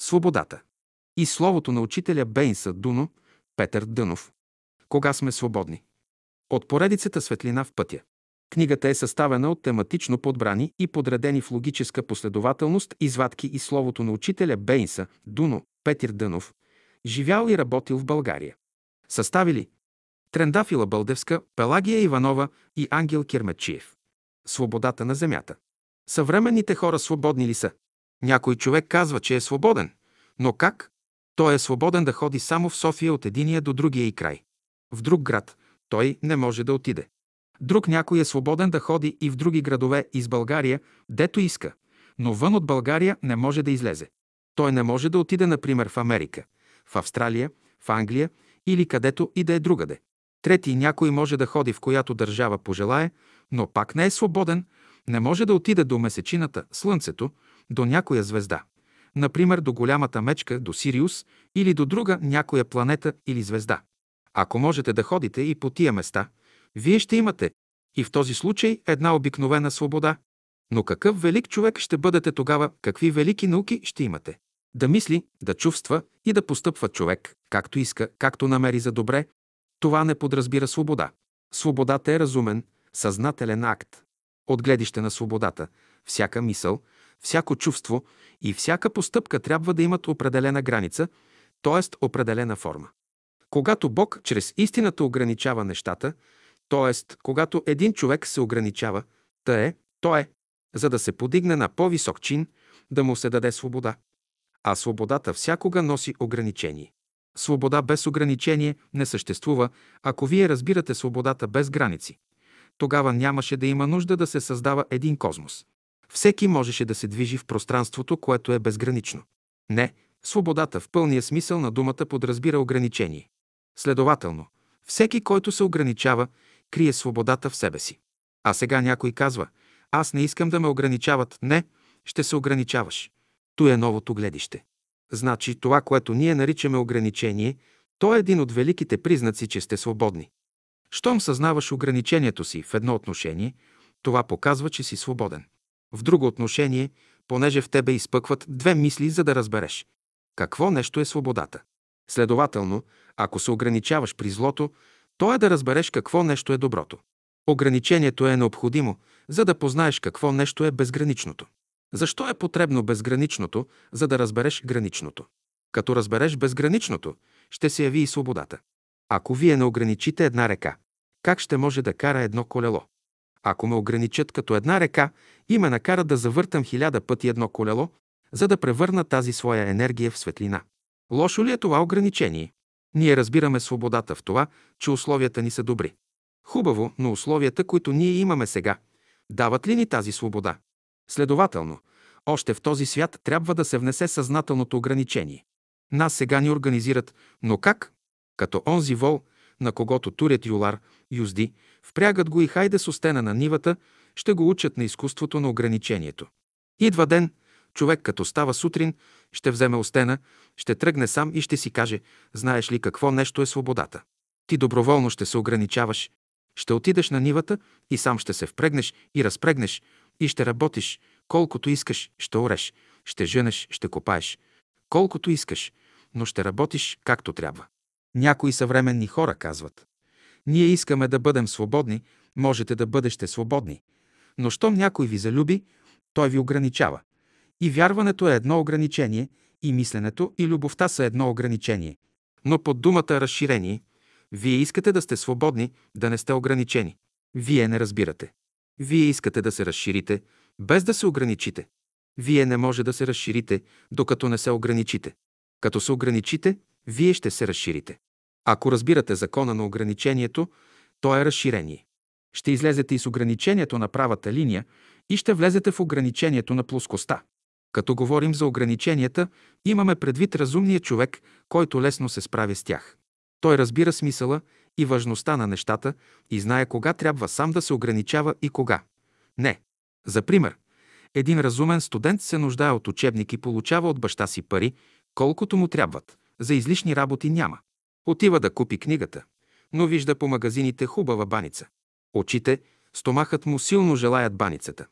Свободата. И словото на учителя Бейнса Дуно, Петър Дънов. Кога сме свободни? От поредицата Светлина в пътя. Книгата е съставена от тематично подбрани и подредени в логическа последователност извадки и словото на учителя Бейнса Дуно, Петър Дънов, живял и работил в България. Съставили Трендафила Бълдевска, Пелагия Иванова и Ангел Кермечиев. Свободата на земята. Съвременните хора свободни ли са? Някой човек казва, че е свободен. Но как? Той е свободен да ходи само в София от единия до другия и край. В друг град той не може да отиде. Друг някой е свободен да ходи и в други градове из България, дето иска, но вън от България не може да излезе. Той не може да отиде, например, в Америка, в Австралия, в Англия или където и да е другаде. Трети някой може да ходи в която държава пожелае, но пак не е свободен, не може да отиде до месечината, слънцето, до някоя звезда. Например, до голямата мечка, до Сириус или до друга някоя планета или звезда. Ако можете да ходите и по тия места, вие ще имате и в този случай една обикновена свобода. Но какъв велик човек ще бъдете тогава, какви велики науки ще имате? Да мисли, да чувства и да постъпва човек, както иска, както намери за добре, това не подразбира свобода. Свободата е разумен, съзнателен акт. От гледище на свободата, всяка мисъл, всяко чувство и всяка постъпка трябва да имат определена граница, т.е. определена форма. Когато Бог чрез истината ограничава нещата, т.е. когато един човек се ограничава, та е, то е, за да се подигне на по-висок чин, да му се даде свобода. А свободата всякога носи ограничение. Свобода без ограничение не съществува, ако вие разбирате свободата без граници. Тогава нямаше да има нужда да се създава един космос. Всеки можеше да се движи в пространството, което е безгранично. Не, свободата в пълния смисъл на думата подразбира ограничение. Следователно, всеки, който се ограничава, крие свободата в себе си. А сега някой казва, аз не искам да ме ограничават. Не, ще се ограничаваш. То е новото гледище. Значи това, което ние наричаме ограничение, то е един от великите признаци, че сте свободни. Щом съзнаваш ограничението си в едно отношение, това показва, че си свободен. В друго отношение, понеже в тебе изпъкват две мисли, за да разбереш. Какво нещо е свободата? Следователно, ако се ограничаваш при злото, то е да разбереш какво нещо е доброто. Ограничението е необходимо, за да познаеш какво нещо е безграничното. Защо е потребно безграничното, за да разбереш граничното? Като разбереш безграничното, ще се яви и свободата. Ако вие не ограничите една река, как ще може да кара едно колело? Ако ме ограничат като една река и ме накарат да завъртам хиляда пъти едно колело, за да превърна тази своя енергия в светлина. Лошо ли е това ограничение? Ние разбираме свободата в това, че условията ни са добри. Хубаво, но условията, които ние имаме сега, дават ли ни тази свобода? Следователно, още в този свят трябва да се внесе съзнателното ограничение. Нас сега ни организират, но как? Като онзи вол, на когото турят юлар, юзди, впрягат го и хайде с остена на нивата, ще го учат на изкуството на ограничението. Идва ден, човек като става сутрин, ще вземе остена, ще тръгне сам и ще си каже, знаеш ли какво нещо е свободата. Ти доброволно ще се ограничаваш, ще отидеш на нивата и сам ще се впрегнеш и разпрегнеш и ще работиш, колкото искаш, ще ореш, ще женеш, ще копаеш, колкото искаш, но ще работиш както трябва. Някои съвременни хора казват, ние искаме да бъдем свободни, можете да бъдете свободни, но щом някой ви залюби, той ви ограничава. И вярването е едно ограничение, и мисленето и любовта са едно ограничение. Но под думата разширение, вие искате да сте свободни, да не сте ограничени. Вие не разбирате. Вие искате да се разширите, без да се ограничите. Вие не може да се разширите, докато не се ограничите. Като се ограничите, вие ще се разширите. Ако разбирате закона на ограничението, то е разширение. Ще излезете и с ограничението на правата линия и ще влезете в ограничението на плоскостта. Като говорим за ограниченията, имаме предвид разумния човек, който лесно се справя с тях. Той разбира смисъла и важността на нещата и знае кога трябва сам да се ограничава и кога. Не. За пример, един разумен студент се нуждае от учебник и получава от баща си пари, колкото му трябват. За излишни работи няма. Отива да купи книгата, но вижда по магазините хубава баница. Очите, стомахът му силно желаят баницата.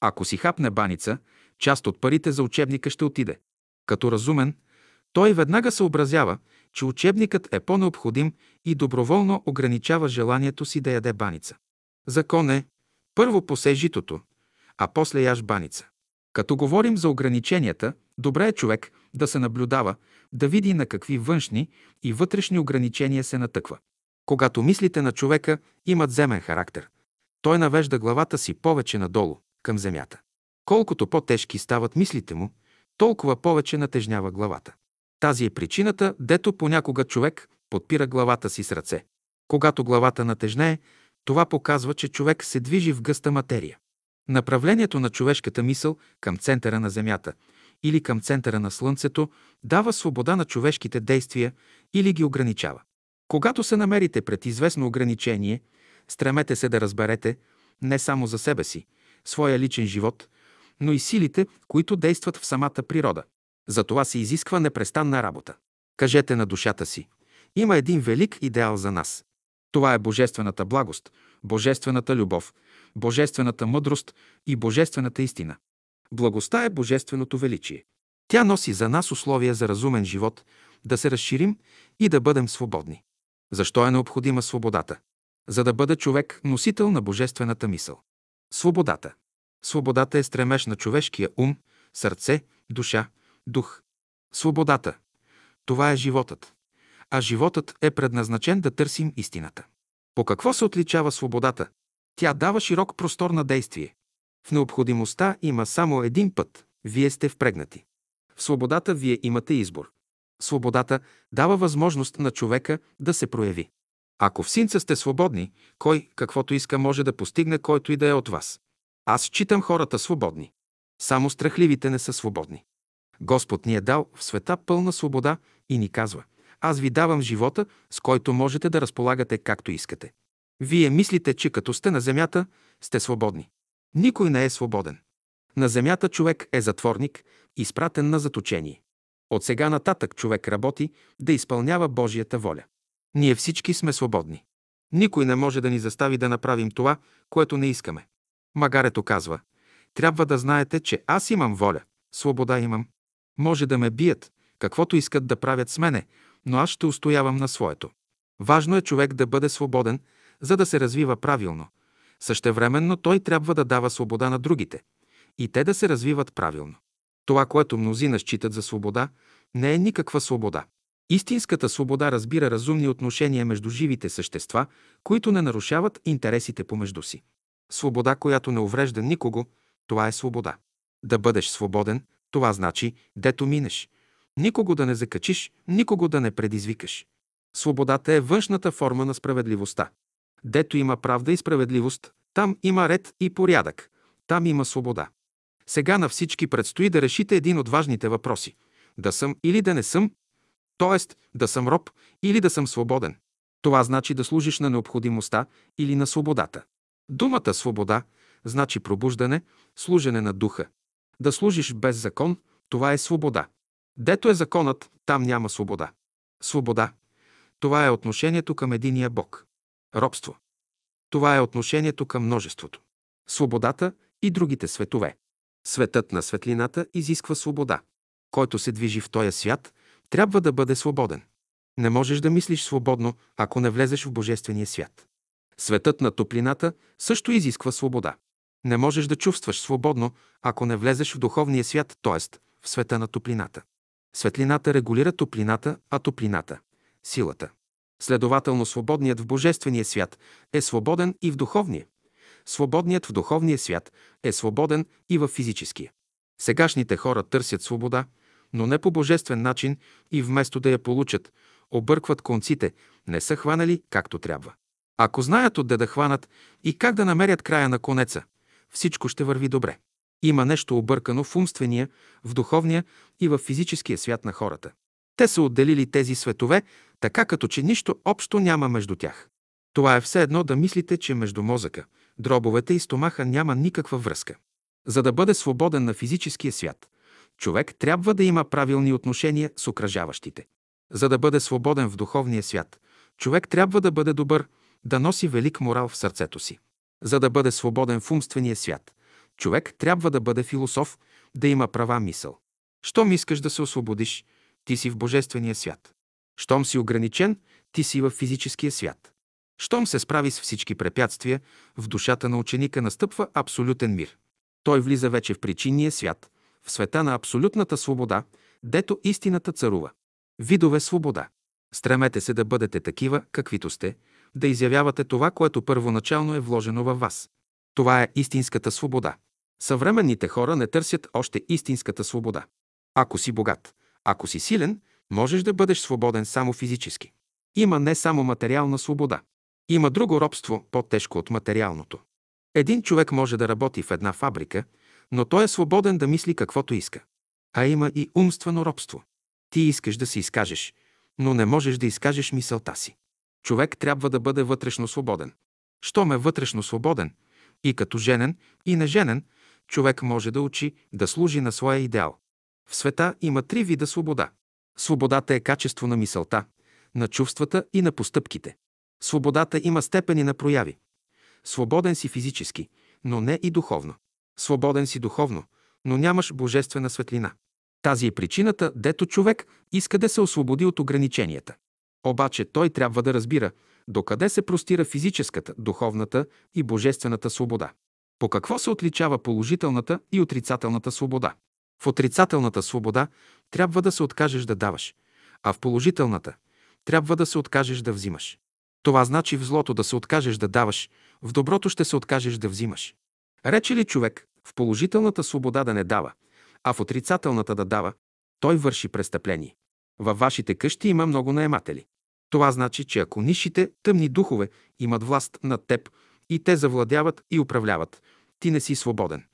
Ако си хапне баница, част от парите за учебника ще отиде. Като разумен, той веднага съобразява, че учебникът е по-необходим и доброволно ограничава желанието си да яде баница. Закон е първо посе житото, а после яж баница. Като говорим за ограниченията, добре е човек да се наблюдава, да види на какви външни и вътрешни ограничения се натъква. Когато мислите на човека имат земен характер, той навежда главата си повече надолу, към земята. Колкото по-тежки стават мислите му, толкова повече натежнява главата. Тази е причината, дето понякога човек подпира главата си с ръце. Когато главата натежнее, това показва, че човек се движи в гъста материя. Направлението на човешката мисъл към центъра на Земята или към центъра на Слънцето дава свобода на човешките действия или ги ограничава. Когато се намерите пред известно ограничение, стремете се да разберете не само за себе си, своя личен живот, но и силите, които действат в самата природа. За това се изисква непрестанна работа. Кажете на душата си, има един велик идеал за нас. Това е божествената благост, божествената любов, божествената мъдрост и божествената истина. Благостта е божественото величие. Тя носи за нас условия за разумен живот, да се разширим и да бъдем свободни. Защо е необходима свободата? За да бъде човек носител на божествената мисъл. Свободата. Свободата е стремеж на човешкия ум, сърце, душа, дух. Свободата. Това е животът. А животът е предназначен да търсим истината. По какво се отличава свободата? Тя дава широк простор на действие. В необходимостта има само един път. Вие сте впрегнати. В свободата вие имате избор. Свободата дава възможност на човека да се прояви. Ако в синца сте свободни, кой каквото иска може да постигне който и да е от вас. Аз считам хората свободни. Само страхливите не са свободни. Господ ни е дал в света пълна свобода и ни казва Аз ви давам живота, с който можете да разполагате както искате. Вие мислите, че като сте на земята, сте свободни. Никой не е свободен. На земята човек е затворник, изпратен на заточение. От сега нататък човек работи да изпълнява Божията воля. Ние всички сме свободни. Никой не може да ни застави да направим това, което не искаме. Магарето казва, трябва да знаете, че аз имам воля, свобода имам. Може да ме бият, каквото искат да правят с мене, но аз ще устоявам на своето. Важно е човек да бъде свободен, за да се развива правилно. Същевременно той трябва да дава свобода на другите и те да се развиват правилно. Това, което мнозина считат за свобода, не е никаква свобода. Истинската свобода разбира разумни отношения между живите същества, които не нарушават интересите помежду си. Свобода, която не уврежда никого, това е свобода. Да бъдеш свободен, това значи, дето минеш. Никого да не закачиш, никого да не предизвикаш. Свободата е външната форма на справедливостта. Дето има правда и справедливост, там има ред и порядък, там има свобода. Сега на всички предстои да решите един от важните въпроси – да съм или да не съм, т.е. да съм роб или да съм свободен. Това значи да служиш на необходимостта или на свободата. Думата свобода значи пробуждане, служене на духа. Да служиш без закон, това е свобода. Дето е законът, там няма свобода. Свобода – това е отношението към единия Бог. Робство – това е отношението към множеството. Свободата и другите светове. Светът на светлината изисква свобода. Който се движи в този свят, трябва да бъде свободен. Не можеш да мислиш свободно, ако не влезеш в Божествения свят. Светът на топлината също изисква свобода. Не можеш да чувстваш свободно, ако не влезеш в духовния свят, т.е. в света на топлината. Светлината регулира топлината, а топлината – силата. Следователно, свободният в Божествения свят е свободен и в духовния. Свободният в духовния свят е свободен и в физическия. Сегашните хора търсят свобода, но не по божествен начин и вместо да я получат, объркват конците, не са хванали както трябва. Ако знаят отде да хванат и как да намерят края на конеца, всичко ще върви добре. Има нещо объркано в умствения, в духовния и в физическия свят на хората. Те са отделили тези светове, така като че нищо общо няма между тях. Това е все едно да мислите, че между мозъка, дробовете и стомаха няма никаква връзка. За да бъде свободен на физическия свят, човек трябва да има правилни отношения с окръжаващите. За да бъде свободен в духовния свят, човек трябва да бъде добър, да носи велик морал в сърцето си. За да бъде свободен в умствения свят, човек трябва да бъде философ, да има права мисъл. Щом искаш да се освободиш, ти си в Божествения свят. Щом си ограничен, ти си в физическия свят. Щом се справи с всички препятствия, в душата на ученика настъпва абсолютен мир. Той влиза вече в причинния свят, в света на абсолютната свобода, дето истината царува. Видове свобода. Стремете се да бъдете такива, каквито сте, да изявявате това, което първоначално е вложено във вас. Това е истинската свобода. Съвременните хора не търсят още истинската свобода. Ако си богат, ако си силен, можеш да бъдеш свободен само физически. Има не само материална свобода. Има друго робство, по-тежко от материалното. Един човек може да работи в една фабрика, но той е свободен да мисли каквото иска. А има и умствено робство. Ти искаш да се изкажеш, но не можеш да изкажеш мисълта си. Човек трябва да бъде вътрешно свободен. Щом е вътрешно свободен, и като женен, и неженен, човек може да учи, да служи на своя идеал. В света има три вида свобода. Свободата е качество на мисълта, на чувствата и на постъпките. Свободата има степени на прояви. Свободен си физически, но не и духовно. Свободен си духовно, но нямаш божествена светлина. Тази е причината, дето човек иска да се освободи от ограниченията. Обаче той трябва да разбира докъде се простира физическата, духовната и божествената свобода. По какво се отличава положителната и отрицателната свобода? В отрицателната свобода трябва да се откажеш да даваш, а в положителната трябва да се откажеш да взимаш. Това значи в злото да се откажеш да даваш, в доброто ще се откажеш да взимаш. Рече ли човек в положителната свобода да не дава, а в отрицателната да дава, той върши престъпление. Във вашите къщи има много наематели. Това значи, че ако нишите тъмни духове имат власт над теб и те завладяват и управляват, ти не си свободен.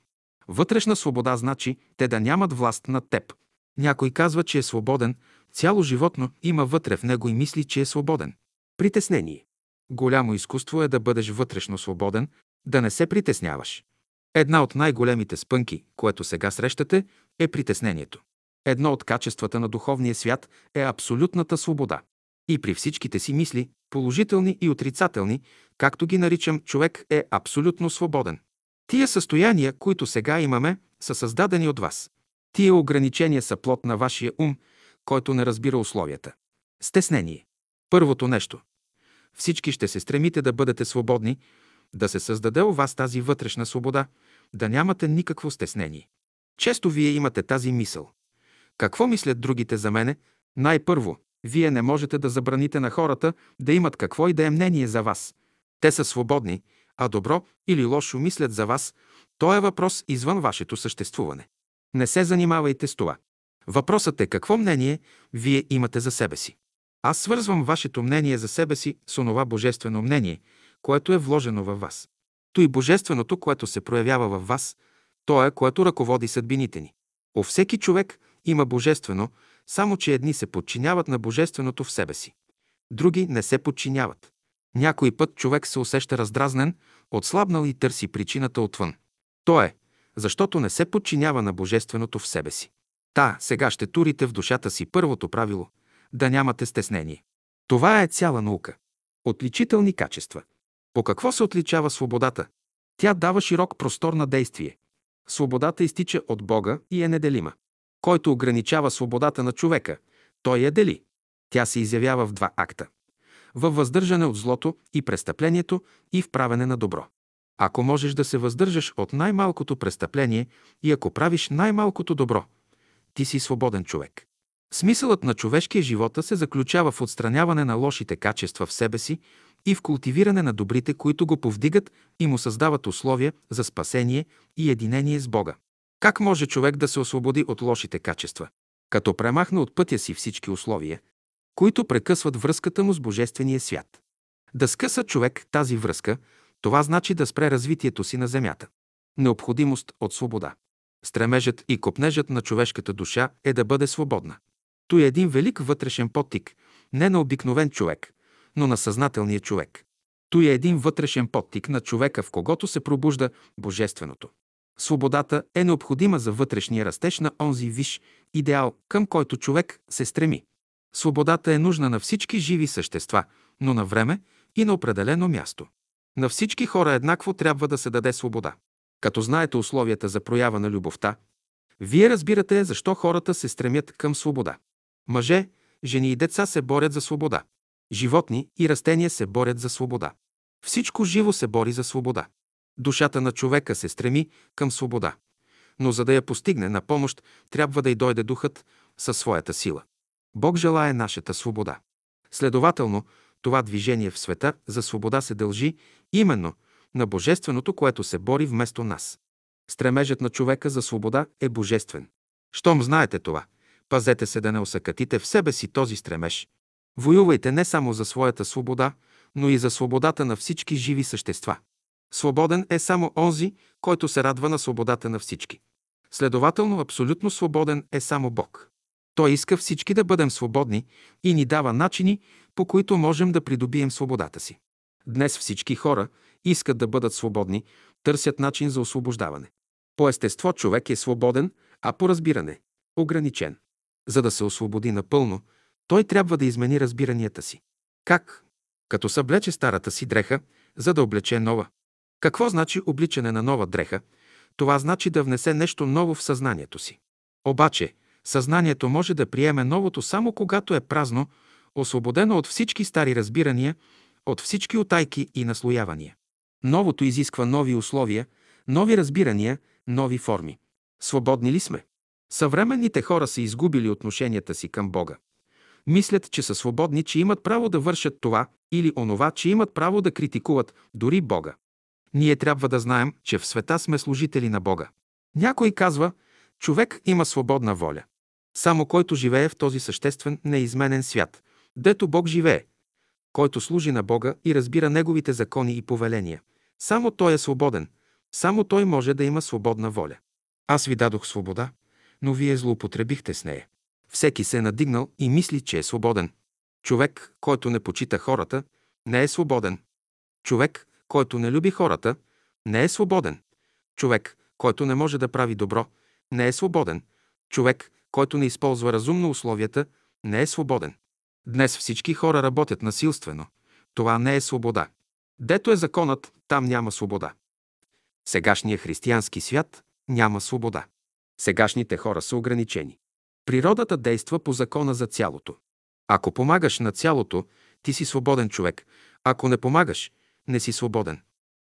Вътрешна свобода значи те да нямат власт над теб. Някой казва, че е свободен, цяло животно има вътре в него и мисли, че е свободен. Притеснение. Голямо изкуство е да бъдеш вътрешно свободен, да не се притесняваш. Една от най-големите спънки, което сега срещате, е притеснението. Едно от качествата на духовния свят е абсолютната свобода. И при всичките си мисли, положителни и отрицателни, както ги наричам, човек е абсолютно свободен. Тия състояния, които сега имаме, са създадени от вас. Тия ограничения са плод на вашия ум, който не разбира условията. Стеснение. Първото нещо. Всички ще се стремите да бъдете свободни, да се създаде у вас тази вътрешна свобода, да нямате никакво стеснение. Често вие имате тази мисъл. Какво мислят другите за мене? Най-първо, вие не можете да забраните на хората да имат какво и да е мнение за вас. Те са свободни, а добро или лошо мислят за вас, то е въпрос извън вашето съществуване. Не се занимавайте с това. Въпросът е какво мнение вие имате за себе си. Аз свързвам вашето мнение за себе си с онова божествено мнение, което е вложено във вас. То и божественото, което се проявява във вас, то е, което ръководи съдбините ни. О всеки човек има божествено, само че едни се подчиняват на божественото в себе си. Други не се подчиняват. Някой път човек се усеща раздразнен, отслабнал и търси причината отвън. То е, защото не се подчинява на божественото в себе си. Та, сега ще турите в душата си първото правило – да нямате стеснение. Това е цяла наука. Отличителни качества. По какво се отличава свободата? Тя дава широк простор на действие. Свободата изтича от Бога и е неделима. Който ограничава свободата на човека, той я дели. Тя се изявява в два акта във въздържане от злото и престъплението и в правене на добро. Ако можеш да се въздържаш от най-малкото престъпление и ако правиш най-малкото добро, ти си свободен човек. Смисълът на човешкия живота се заключава в отстраняване на лошите качества в себе си и в култивиране на добрите, които го повдигат и му създават условия за спасение и единение с Бога. Как може човек да се освободи от лошите качества? Като премахне от пътя си всички условия, които прекъсват връзката му с Божествения свят. Да скъса човек тази връзка, това значи да спре развитието си на земята. Необходимост от свобода. Стремежът и копнежът на човешката душа е да бъде свободна. Той е един велик вътрешен подтик, не на обикновен човек, но на съзнателния човек. Той е един вътрешен подтик на човека, в когото се пробужда Божественото. Свободата е необходима за вътрешния растеж на онзи виш идеал, към който човек се стреми. Свободата е нужна на всички живи същества, но на време и на определено място. На всички хора еднакво трябва да се даде свобода. Като знаете условията за проява на любовта, Вие разбирате защо хората се стремят към свобода. Мъже, жени и деца се борят за свобода. Животни и растения се борят за свобода. Всичко живо се бори за свобода. Душата на човека се стреми към свобода. Но за да я постигне на помощ, трябва да й дойде духът със своята сила. Бог желая нашата свобода. Следователно, това движение в света за свобода се дължи именно на Божественото, което се бори вместо нас. Стремежът на човека за свобода е божествен. Щом знаете това, пазете се да не осъкатите в себе си този стремеж. Воювайте не само за своята свобода, но и за свободата на всички живи същества. Свободен е само онзи, който се радва на свободата на всички. Следователно, абсолютно свободен е само Бог. Той иска всички да бъдем свободни и ни дава начини, по които можем да придобием свободата си. Днес всички хора искат да бъдат свободни, търсят начин за освобождаване. По естество човек е свободен, а по разбиране – ограничен. За да се освободи напълно, той трябва да измени разбиранията си. Как? Като съблече старата си дреха, за да облече нова. Какво значи обличане на нова дреха? Това значи да внесе нещо ново в съзнанието си. Обаче, съзнанието може да приеме новото само когато е празно, освободено от всички стари разбирания, от всички отайки и наслоявания. Новото изисква нови условия, нови разбирания, нови форми. Свободни ли сме? Съвременните хора са изгубили отношенията си към Бога. Мислят, че са свободни, че имат право да вършат това или онова, че имат право да критикуват дори Бога. Ние трябва да знаем, че в света сме служители на Бога. Някой казва, човек има свободна воля. Само който живее в този съществен, неизменен свят, дето Бог живее, който служи на Бога и разбира Неговите закони и повеления. Само Той е свободен, само Той може да има свободна воля. Аз ви дадох свобода, но вие злоупотребихте с нея. Всеки се е надигнал и мисли, че е свободен. Човек, който не почита хората, не е свободен. Човек, който не люби хората, не е свободен. Човек, който не може да прави добро, не е свободен. Човек, който не използва разумно условията, не е свободен. Днес всички хора работят насилствено. Това не е свобода. Дето е законът, там няма свобода. Сегашният християнски свят няма свобода. Сегашните хора са ограничени. Природата действа по закона за цялото. Ако помагаш на цялото, ти си свободен човек. Ако не помагаш, не си свободен.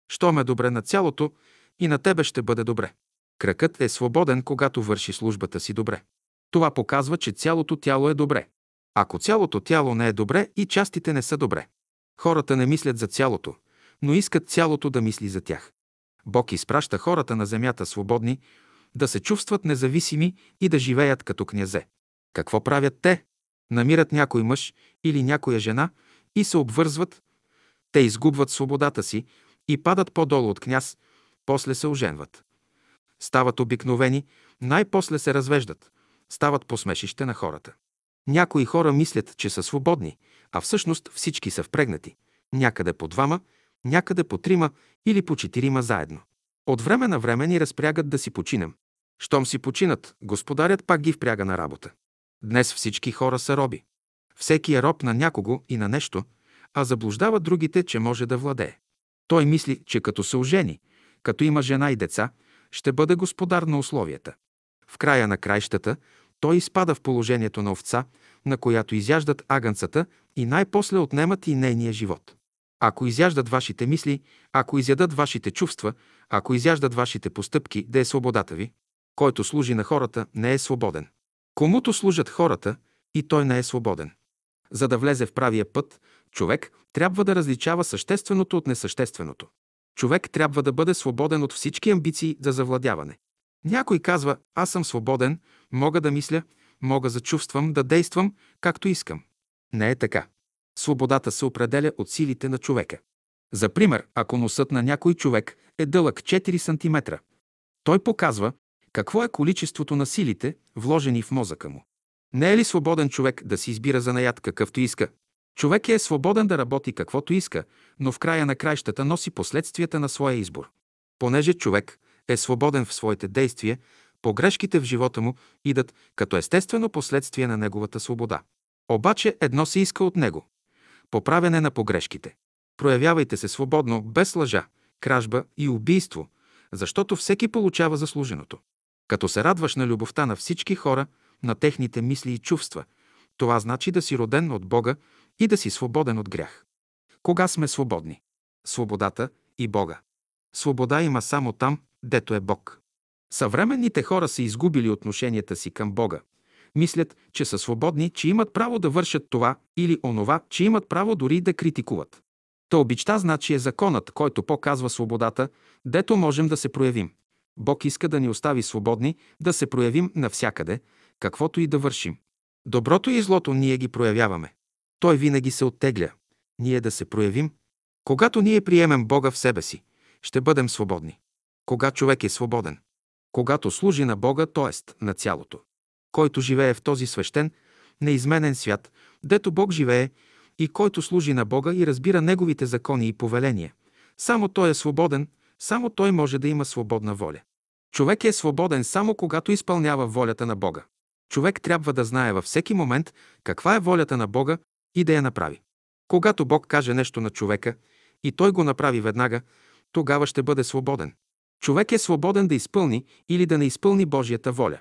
Щом е добре на цялото, и на тебе ще бъде добре. Кръкът е свободен, когато върши службата си добре. Това показва, че цялото тяло е добре. Ако цялото тяло не е добре и частите не са добре. Хората не мислят за цялото, но искат цялото да мисли за тях. Бог изпраща хората на земята свободни, да се чувстват независими и да живеят като князе. Какво правят те? Намират някой мъж или някоя жена и се обвързват. Те изгубват свободата си и падат по-долу от княз, после се оженват. Стават обикновени, най-после се развеждат, стават посмешище на хората. Някои хора мислят, че са свободни, а всъщност всички са впрегнати. Някъде по двама, някъде по трима или по четирима заедно. От време на време ни разпрягат да си починем. Щом си починат, господарят пак ги впряга на работа. Днес всички хора са роби. Всеки е роб на някого и на нещо, а заблуждава другите, че може да владее. Той мисли, че като се ожени, като има жена и деца, ще бъде господар на условията. В края на краищата той изпада в положението на овца, на която изяждат агънцата и най-после отнемат и нейния живот. Ако изяждат вашите мисли, ако изядат вашите чувства, ако изяждат вашите постъпки, да е свободата ви, който служи на хората, не е свободен. Комуто служат хората, и той не е свободен. За да влезе в правия път, човек трябва да различава същественото от несъщественото. Човек трябва да бъде свободен от всички амбиции за завладяване. Някой казва, аз съм свободен, мога да мисля, мога да чувствам, да действам, както искам. Не е така. Свободата се определя от силите на човека. За пример, ако носът на някой човек е дълъг 4 см, той показва какво е количеството на силите, вложени в мозъка му. Не е ли свободен човек да си избира занаят какъвто иска? Човек е свободен да работи каквото иска, но в края на краищата носи последствията на своя избор. Понеже човек е свободен в своите действия, погрешките в живота му идат като естествено последствие на неговата свобода. Обаче едно се иска от него – поправяне на погрешките. Проявявайте се свободно, без лъжа, кражба и убийство, защото всеки получава заслуженото. Като се радваш на любовта на всички хора, на техните мисли и чувства, това значи да си роден от Бога и да си свободен от грях. Кога сме свободни? Свободата и Бога. Свобода има само там, дето е Бог. Съвременните хора са изгубили отношенията си към Бога. Мислят, че са свободни, че имат право да вършат това или онова, че имат право дори да критикуват. Та обичта значи е законът, който показва свободата, дето можем да се проявим. Бог иска да ни остави свободни, да се проявим навсякъде, каквото и да вършим. Доброто и злото ние ги проявяваме. Той винаги се оттегля. Ние да се проявим. Когато ние приемем Бога в себе си, ще бъдем свободни. Кога човек е свободен? Когато служи на Бога, т.е. на цялото. Който живее в този свещен, неизменен свят, дето Бог живее, и който служи на Бога и разбира Неговите закони и повеления. Само Той е свободен, само Той може да има свободна воля. Човек е свободен само когато изпълнява волята на Бога. Човек трябва да знае във всеки момент каква е волята на Бога и да я направи. Когато Бог каже нещо на човека и той го направи веднага, тогава ще бъде свободен. Човек е свободен да изпълни или да не изпълни Божията воля,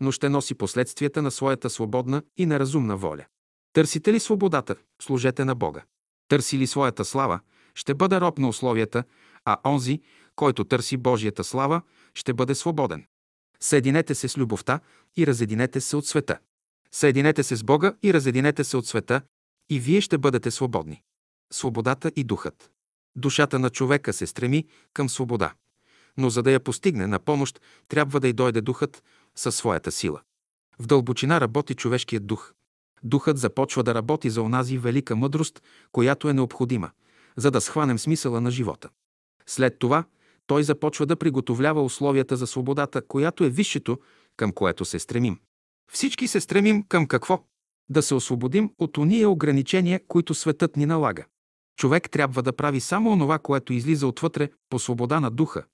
но ще носи последствията на своята свободна и неразумна воля. Търсите ли свободата, служете на Бога. Търси ли своята слава, ще бъде роб на условията, а онзи, който търси Божията слава, ще бъде свободен. Съединете се с любовта и разединете се от света. Съединете се с Бога и разединете се от света и вие ще бъдете свободни. Свободата и духът. Душата на човека се стреми към свобода. Но за да я постигне на помощ, трябва да й дойде духът със своята сила. В дълбочина работи човешкият дух. Духът започва да работи за онази велика мъдрост, която е необходима, за да схванем смисъла на живота. След това той започва да приготовлява условията за свободата, която е висшето, към което се стремим. Всички се стремим към какво? Да се освободим от ония ограничения, които светът ни налага. Човек трябва да прави само онова, което излиза отвътре по свобода на духа,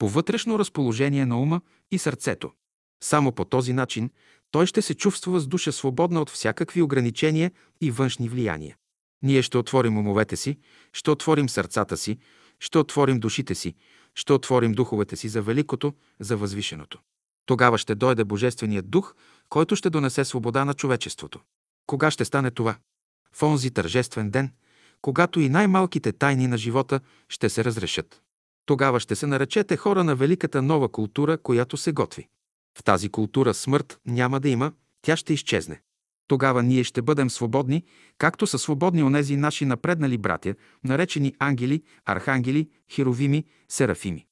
по вътрешно разположение на ума и сърцето. Само по този начин той ще се чувства с душа свободна от всякакви ограничения и външни влияния. Ние ще отворим умовете си, ще отворим сърцата си, ще отворим душите си, ще отворим духовете си за великото, за възвишеното. Тогава ще дойде Божественият дух, който ще донесе свобода на човечеството. Кога ще стане това? В онзи тържествен ден, когато и най-малките тайни на живота ще се разрешат. Тогава ще се наречете хора на великата нова култура, която се готви. В тази култура смърт няма да има, тя ще изчезне. Тогава ние ще бъдем свободни, както са свободни онези наши напреднали братя, наречени ангели, архангели, херовими, серафими.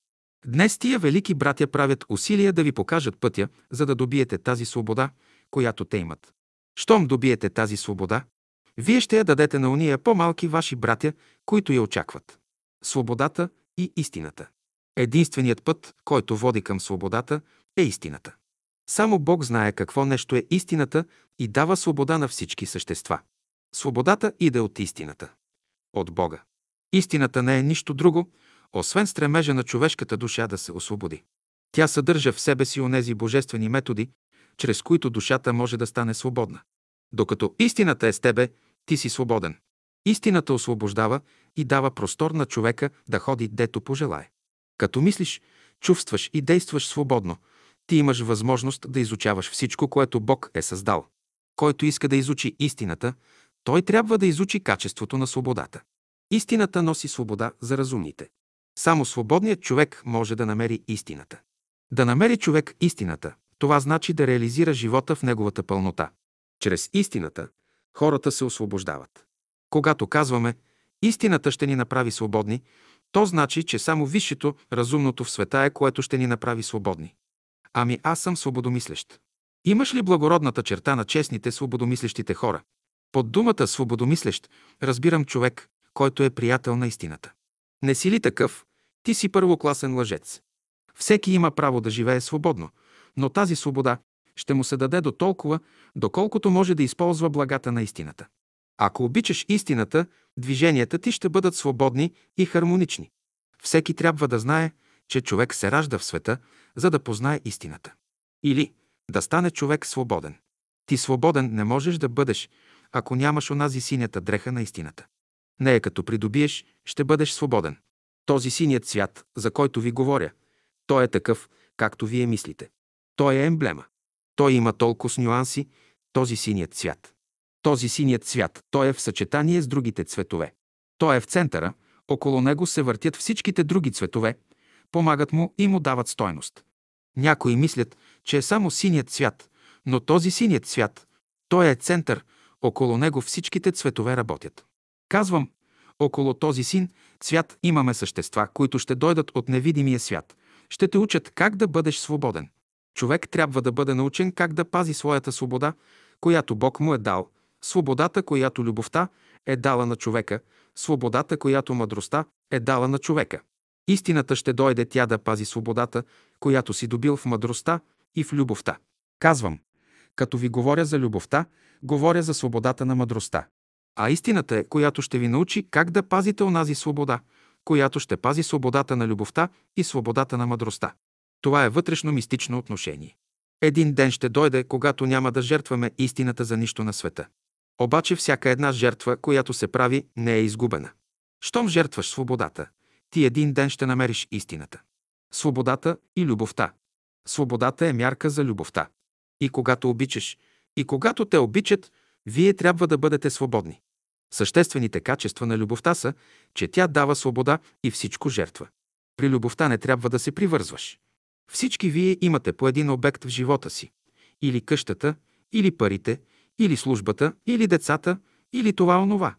Днес тия велики братя правят усилия да ви покажат пътя, за да добиете тази свобода, която те имат. Щом добиете тази свобода, вие ще я дадете на уния по-малки ваши братя, които я очакват. Свободата и истината. Единственият път, който води към свободата, е истината. Само Бог знае какво нещо е истината и дава свобода на всички същества. Свободата иде от истината. От Бога. Истината не е нищо друго, освен стремежа на човешката душа да се освободи. Тя съдържа в себе си онези божествени методи, чрез които душата може да стане свободна. Докато истината е с тебе, ти си свободен. Истината освобождава и дава простор на човека да ходи дето пожелае. Като мислиш, чувстваш и действаш свободно, ти имаш възможност да изучаваш всичко, което Бог е създал. Който иска да изучи истината, той трябва да изучи качеството на свободата. Истината носи свобода за разумните. Само свободният човек може да намери истината. Да намери човек истината, това значи да реализира живота в неговата пълнота. Чрез истината хората се освобождават. Когато казваме истината ще ни направи свободни, то значи, че само висшето, разумното в света е, което ще ни направи свободни. Ами аз съм свободомислещ. Имаш ли благородната черта на честните, свободомислещите хора? Под думата свободомислещ разбирам човек, който е приятел на истината. Не си ли такъв? Ти си първокласен лъжец. Всеки има право да живее свободно, но тази свобода ще му се даде до толкова, доколкото може да използва благата на истината. Ако обичаш истината, движенията ти ще бъдат свободни и хармонични. Всеки трябва да знае, че човек се ражда в света, за да познае истината. Или да стане човек свободен. Ти свободен не можеш да бъдеш, ако нямаш онази синята дреха на истината. Нея като придобиеш, ще бъдеш свободен. Този синият свят, за който ви говоря, той е такъв, както вие мислите. Той е емблема. Той има толкова с нюанси, този синият цвят. Този синият цвят, той е в съчетание с другите цветове. Той е в центъра, около него се въртят всичките други цветове, помагат му и му дават стойност. Някои мислят, че е само синият цвят, но този синият цвят, той е център, около него всичките цветове работят. Казвам, около този син цвят имаме същества, които ще дойдат от невидимия свят. Ще те учат как да бъдеш свободен. Човек трябва да бъде научен как да пази своята свобода, която Бог му е дал, свободата, която любовта е дала на човека, свободата, която мъдростта е дала на човека. Истината ще дойде тя да пази свободата, която си добил в мъдростта и в любовта. Казвам, като ви говоря за любовта, говоря за свободата на мъдростта. А истината е, която ще ви научи как да пазите онази свобода, която ще пази свободата на любовта и свободата на мъдростта. Това е вътрешно мистично отношение. Един ден ще дойде, когато няма да жертваме истината за нищо на света. Обаче всяка една жертва, която се прави, не е изгубена. Щом жертваш свободата, ти един ден ще намериш истината. Свободата и любовта. Свободата е мярка за любовта. И когато обичаш, и когато те обичат, вие трябва да бъдете свободни. Съществените качества на любовта са, че тя дава свобода и всичко жертва. При любовта не трябва да се привързваш. Всички вие имате по един обект в живота си. Или къщата, или парите, или службата, или децата, или това онова.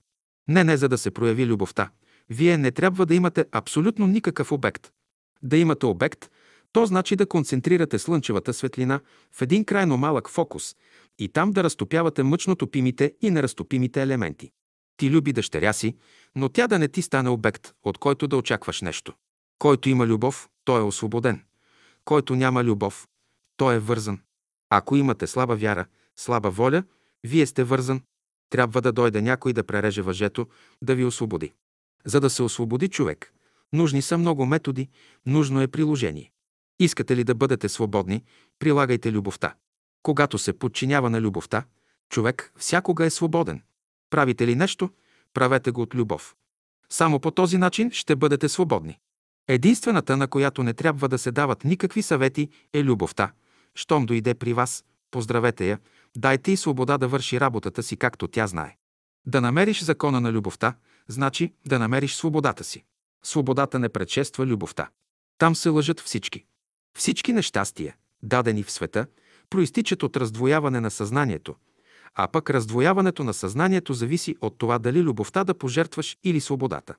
Не, не за да се прояви любовта. Вие не трябва да имате абсолютно никакъв обект. Да имате обект, то значи да концентрирате слънчевата светлина в един крайно малък фокус и там да разтопявате мъчно топимите и неразтопимите елементи. Ти люби дъщеря си, но тя да не ти стане обект, от който да очакваш нещо. Който има любов, той е освободен. Който няма любов, той е вързан. Ако имате слаба вяра, слаба воля, вие сте вързан. Трябва да дойде някой да пререже въжето, да ви освободи. За да се освободи човек, нужни са много методи, нужно е приложение. Искате ли да бъдете свободни, прилагайте любовта. Когато се подчинява на любовта, човек всякога е свободен. Правите ли нещо, правете го от любов. Само по този начин ще бъдете свободни. Единствената, на която не трябва да се дават никакви съвети, е любовта. Щом дойде при вас, поздравете я, дайте и свобода да върши работата си, както тя знае. Да намериш закона на любовта, значи да намериш свободата си. Свободата не предшества любовта. Там се лъжат всички. Всички нещастия, дадени в света, проистичат от раздвояване на съзнанието, а пък раздвояването на съзнанието зависи от това дали любовта да пожертваш или свободата.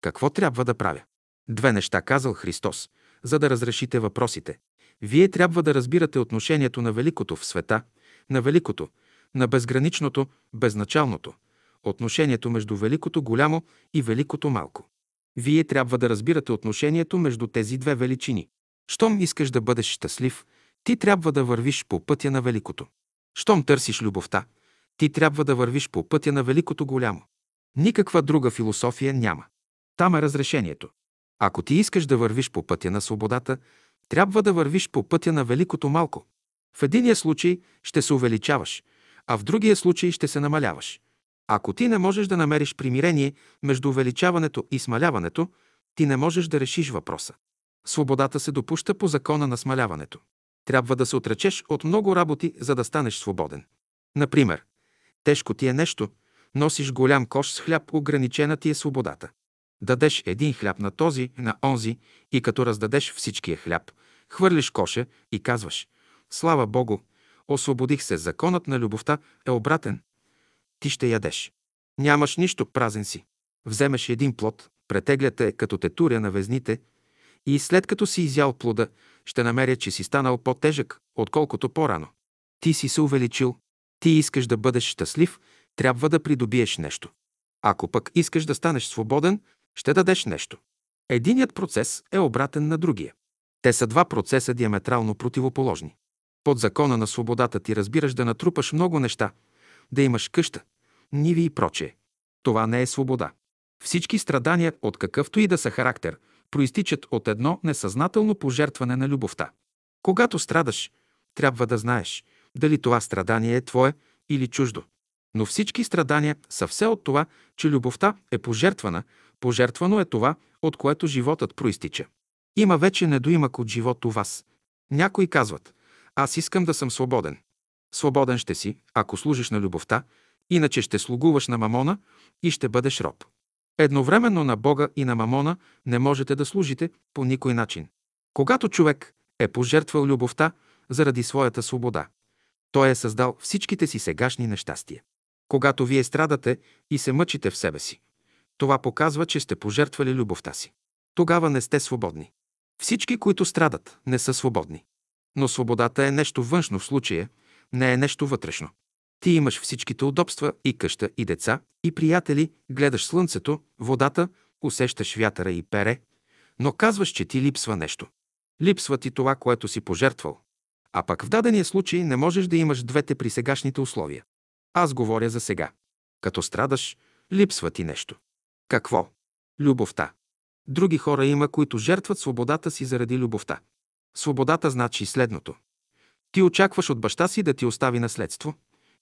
Какво трябва да правя? Две неща казал Христос, за да разрешите въпросите. Вие трябва да разбирате отношението на великото в света, на великото, на безграничното, безначалното, отношението между великото голямо и великото малко. Вие трябва да разбирате отношението между тези две величини. Щом искаш да бъдеш щастлив, ти трябва да вървиш по пътя на великото. Щом търсиш любовта, ти трябва да вървиш по пътя на великото голямо. Никаква друга философия няма. Там е разрешението. Ако ти искаш да вървиш по пътя на свободата, трябва да вървиш по пътя на великото малко. В единия случай ще се увеличаваш, а в другия случай ще се намаляваш. Ако ти не можеш да намериш примирение между увеличаването и смаляването, ти не можеш да решиш въпроса. Свободата се допуща по закона на смаляването. Трябва да се отречеш от много работи, за да станеш свободен. Например, тежко ти е нещо, носиш голям кош с хляб, ограничена ти е свободата. Дадеш един хляб на този, на онзи и като раздадеш всичкия хляб, хвърлиш коша и казваш «Слава Богу, освободих се, законът на любовта е обратен. Ти ще ядеш. Нямаш нищо, празен си. Вземеш един плод, претегляте като те туря на везните и след като си изял плода, ще намеря, че си станал по-тежък, отколкото по-рано. Ти си се увеличил. Ти искаш да бъдеш щастлив, трябва да придобиеш нещо. Ако пък искаш да станеш свободен, ще дадеш нещо. Единият процес е обратен на другия. Те са два процеса диаметрално противоположни. Под закона на свободата ти разбираш да натрупаш много неща, да имаш къща, ниви и прочее. Това не е свобода. Всички страдания, от какъвто и да са характер, проистичат от едно несъзнателно пожертване на любовта. Когато страдаш, трябва да знаеш дали това страдание е твое или чуждо. Но всички страдания са все от това, че любовта е пожертвана, пожертвано е това, от което животът проистича. Има вече недоимък от живот у вас. Някои казват, Аз искам да съм свободен. Свободен ще си, ако служиш на любовта, иначе ще слугуваш на мамона и ще бъдеш роб. Едновременно на Бога и на мамона не можете да служите по никой начин. Когато човек е пожертвал любовта заради своята свобода, той е създал всичките си сегашни нещастия. Когато вие страдате и се мъчите в себе си, това показва, че сте пожертвали любовта си. Тогава не сте свободни. Всички, които страдат, не са свободни. Но свободата е нещо външно в случая, не е нещо вътрешно. Ти имаш всичките удобства и къща, и деца, и приятели, гледаш слънцето, водата, усещаш вятъра и пере, но казваш, че ти липсва нещо. Липсва ти това, което си пожертвал. А пък в дадения случай не можеш да имаш двете при сегашните условия. Аз говоря за сега. Като страдаш, липсва ти нещо. Какво? Любовта. Други хора има, които жертват свободата си заради любовта. Свободата значи следното. Ти очакваш от баща си да ти остави наследство.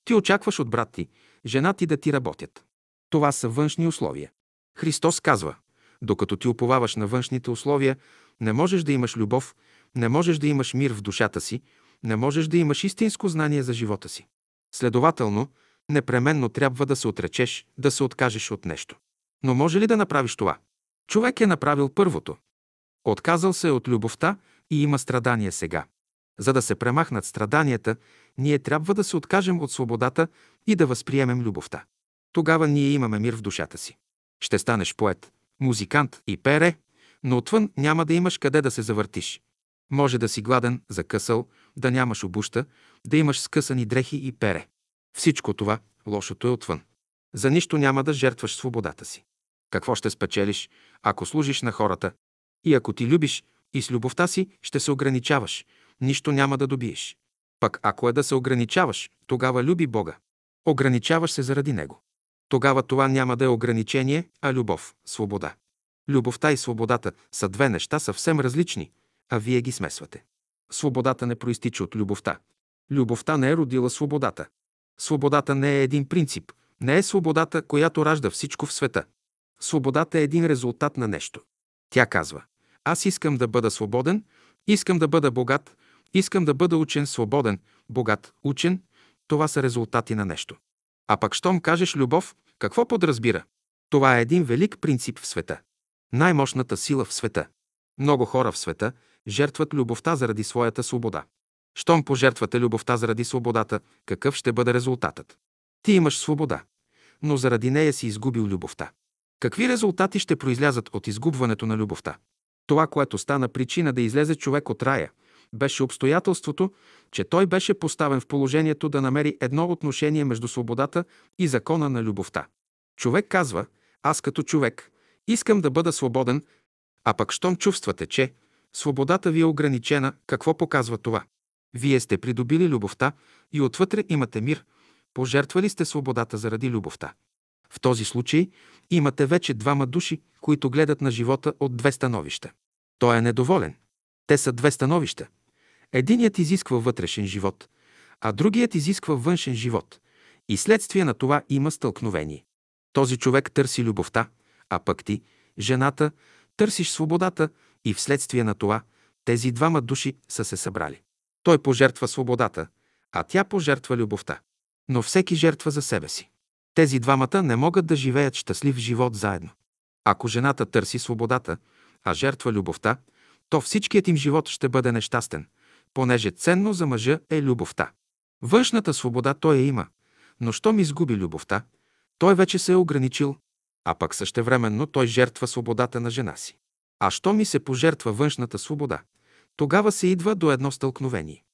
Ти очакваш от брат ти, жена ти да ти работят. Това са външни условия. Христос казва, докато ти уповаваш на външните условия, не можеш да имаш любов, не можеш да имаш мир в душата си, не можеш да имаш истинско знание за живота си. Следователно, непременно трябва да се отречеш, да се откажеш от нещо. Но може ли да направиш това? Човек е направил първото. Отказал се от любовта и има страдания сега. За да се премахнат страданията, ние трябва да се откажем от свободата и да възприемем любовта. Тогава ние имаме мир в душата си. Ще станеш поет, музикант и пере, но отвън няма да имаш къде да се завъртиш. Може да си гладен, закъсал, да нямаш обуща, да имаш скъсани дрехи и пере. Всичко това, лошото е отвън. За нищо няма да жертваш свободата си. Какво ще спечелиш, ако служиш на хората? И ако ти любиш и с любовта си ще се ограничаваш, нищо няма да добиеш. Пък ако е да се ограничаваш, тогава люби Бога. Ограничаваш се заради Него. Тогава това няма да е ограничение, а любов, свобода. Любовта и свободата са две неща съвсем различни, а вие ги смесвате. Свободата не проистича от любовта. Любовта не е родила свободата. Свободата не е един принцип, не е свободата, която ражда всичко в света. Свободата е един резултат на нещо. Тя казва, аз искам да бъда свободен, искам да бъда богат, искам да бъда учен, свободен, богат, учен. Това са резултати на нещо. А пък щом кажеш любов, какво подразбира? Това е един велик принцип в света. Най-мощната сила в света. Много хора в света жертват любовта заради своята свобода. Щом пожертвате любовта заради свободата, какъв ще бъде резултатът? Ти имаш свобода, но заради нея си изгубил любовта. Какви резултати ще произлязат от изгубването на любовта? Това, което стана причина да излезе човек от рая, беше обстоятелството, че той беше поставен в положението да намери едно отношение между свободата и закона на любовта. Човек казва, аз като човек искам да бъда свободен, а пък щом чувствате, че свободата ви е ограничена, какво показва това? Вие сте придобили любовта и отвътре имате мир, пожертвали сте свободата заради любовта. В този случай имате вече двама души, които гледат на живота от две становища. Той е недоволен. Те са две становища. Единият изисква вътрешен живот, а другият изисква външен живот. И следствие на това има стълкновение. Този човек търси любовта, а пък ти, жената, търсиш свободата и вследствие на това тези двама души са се събрали. Той пожертва свободата, а тя пожертва любовта. Но всеки жертва за себе си. Тези двамата не могат да живеят щастлив живот заедно. Ако жената търси свободата, а жертва любовта, то всичкият им живот ще бъде нещастен, понеже ценно за мъжа е любовта. Външната свобода той я има, но щом изгуби любовта, той вече се е ограничил, а пък същевременно той жертва свободата на жена си. А що ми се пожертва външната свобода? Тогава се идва до едно стълкновение.